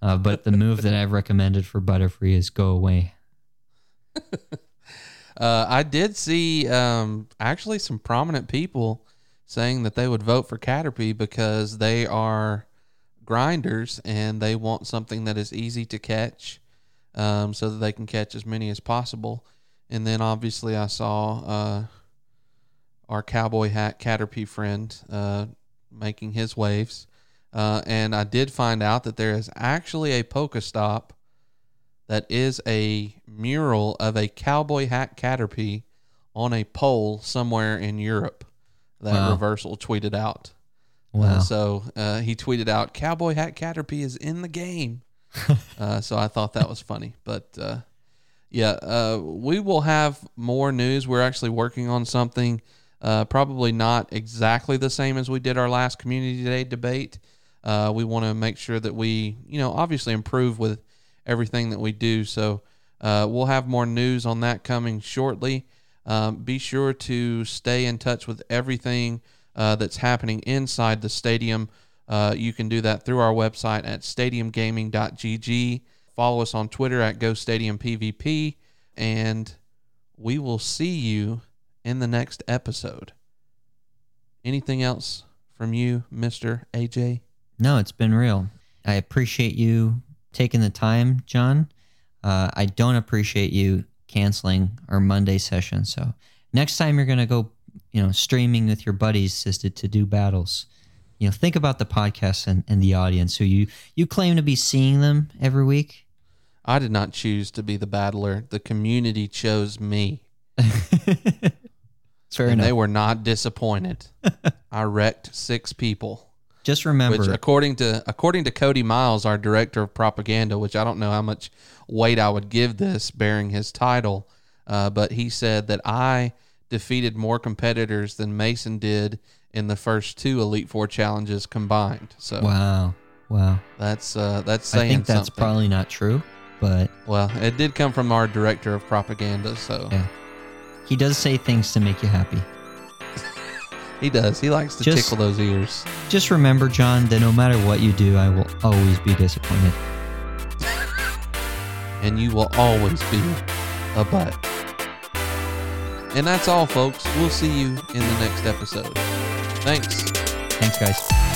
Uh, but the move that I've recommended for Butterfree is go away. Uh, I did see um, actually some prominent people saying that they would vote for Caterpie because they are grinders and they want something that is easy to catch um, so that they can catch as many as possible. And then obviously, I saw uh, our cowboy hat Caterpie friend uh, making his waves. Uh, and I did find out that there is actually a Pokestop that is a mural of a cowboy hat Caterpie on a pole somewhere in Europe that Wow. Reversal tweeted out. Wow. Uh, so uh, he tweeted out, "Cowboy hat Caterpie is in the game." uh, so I thought that was funny, but uh, yeah, uh, we will have more news. We're actually working on something, uh, probably not exactly the same as we did our last community day debate. Uh, we want to make sure that we, you know, obviously improve with everything that we do. So uh, we'll have more news on that coming shortly. Um, be sure to stay in touch with everything that's happening inside the stadium. Uh, you can do that through our website at stadiumgaming.gg. Follow us on Twitter at GoStadiumPVP, and we will see you in the next episode. Anything else from you, Mr. AJ? No, it's been real. I appreciate you taking the time, John. Uh, I don't appreciate you canceling our Monday session. So next time you're gonna go, you know, streaming with your buddies to, to do battles. You know, think about the podcast and, and the audience who you you claim to be seeing them every week. I did not choose to be the battler. The community chose me. Fair and enough. they were not disappointed. I wrecked six people. Just remember, Which, according to according to Cody Miles, our director of propaganda, which I don't know how much weight I would give this bearing his title, uh, but he said that I defeated more competitors than Mason did in the first two Elite Four challenges combined. So wow, wow. that's uh, that's I think that's something. probably not true, but well, it did come from our director of propaganda, so Yeah. he does say things to make you happy. he does. He likes to Just- tickle those ears. Just remember, John, that no matter what you do, I will always be disappointed. and you will always be a butt. And that's all, folks. We'll see you in the next episode. Thanks. Thanks, guys.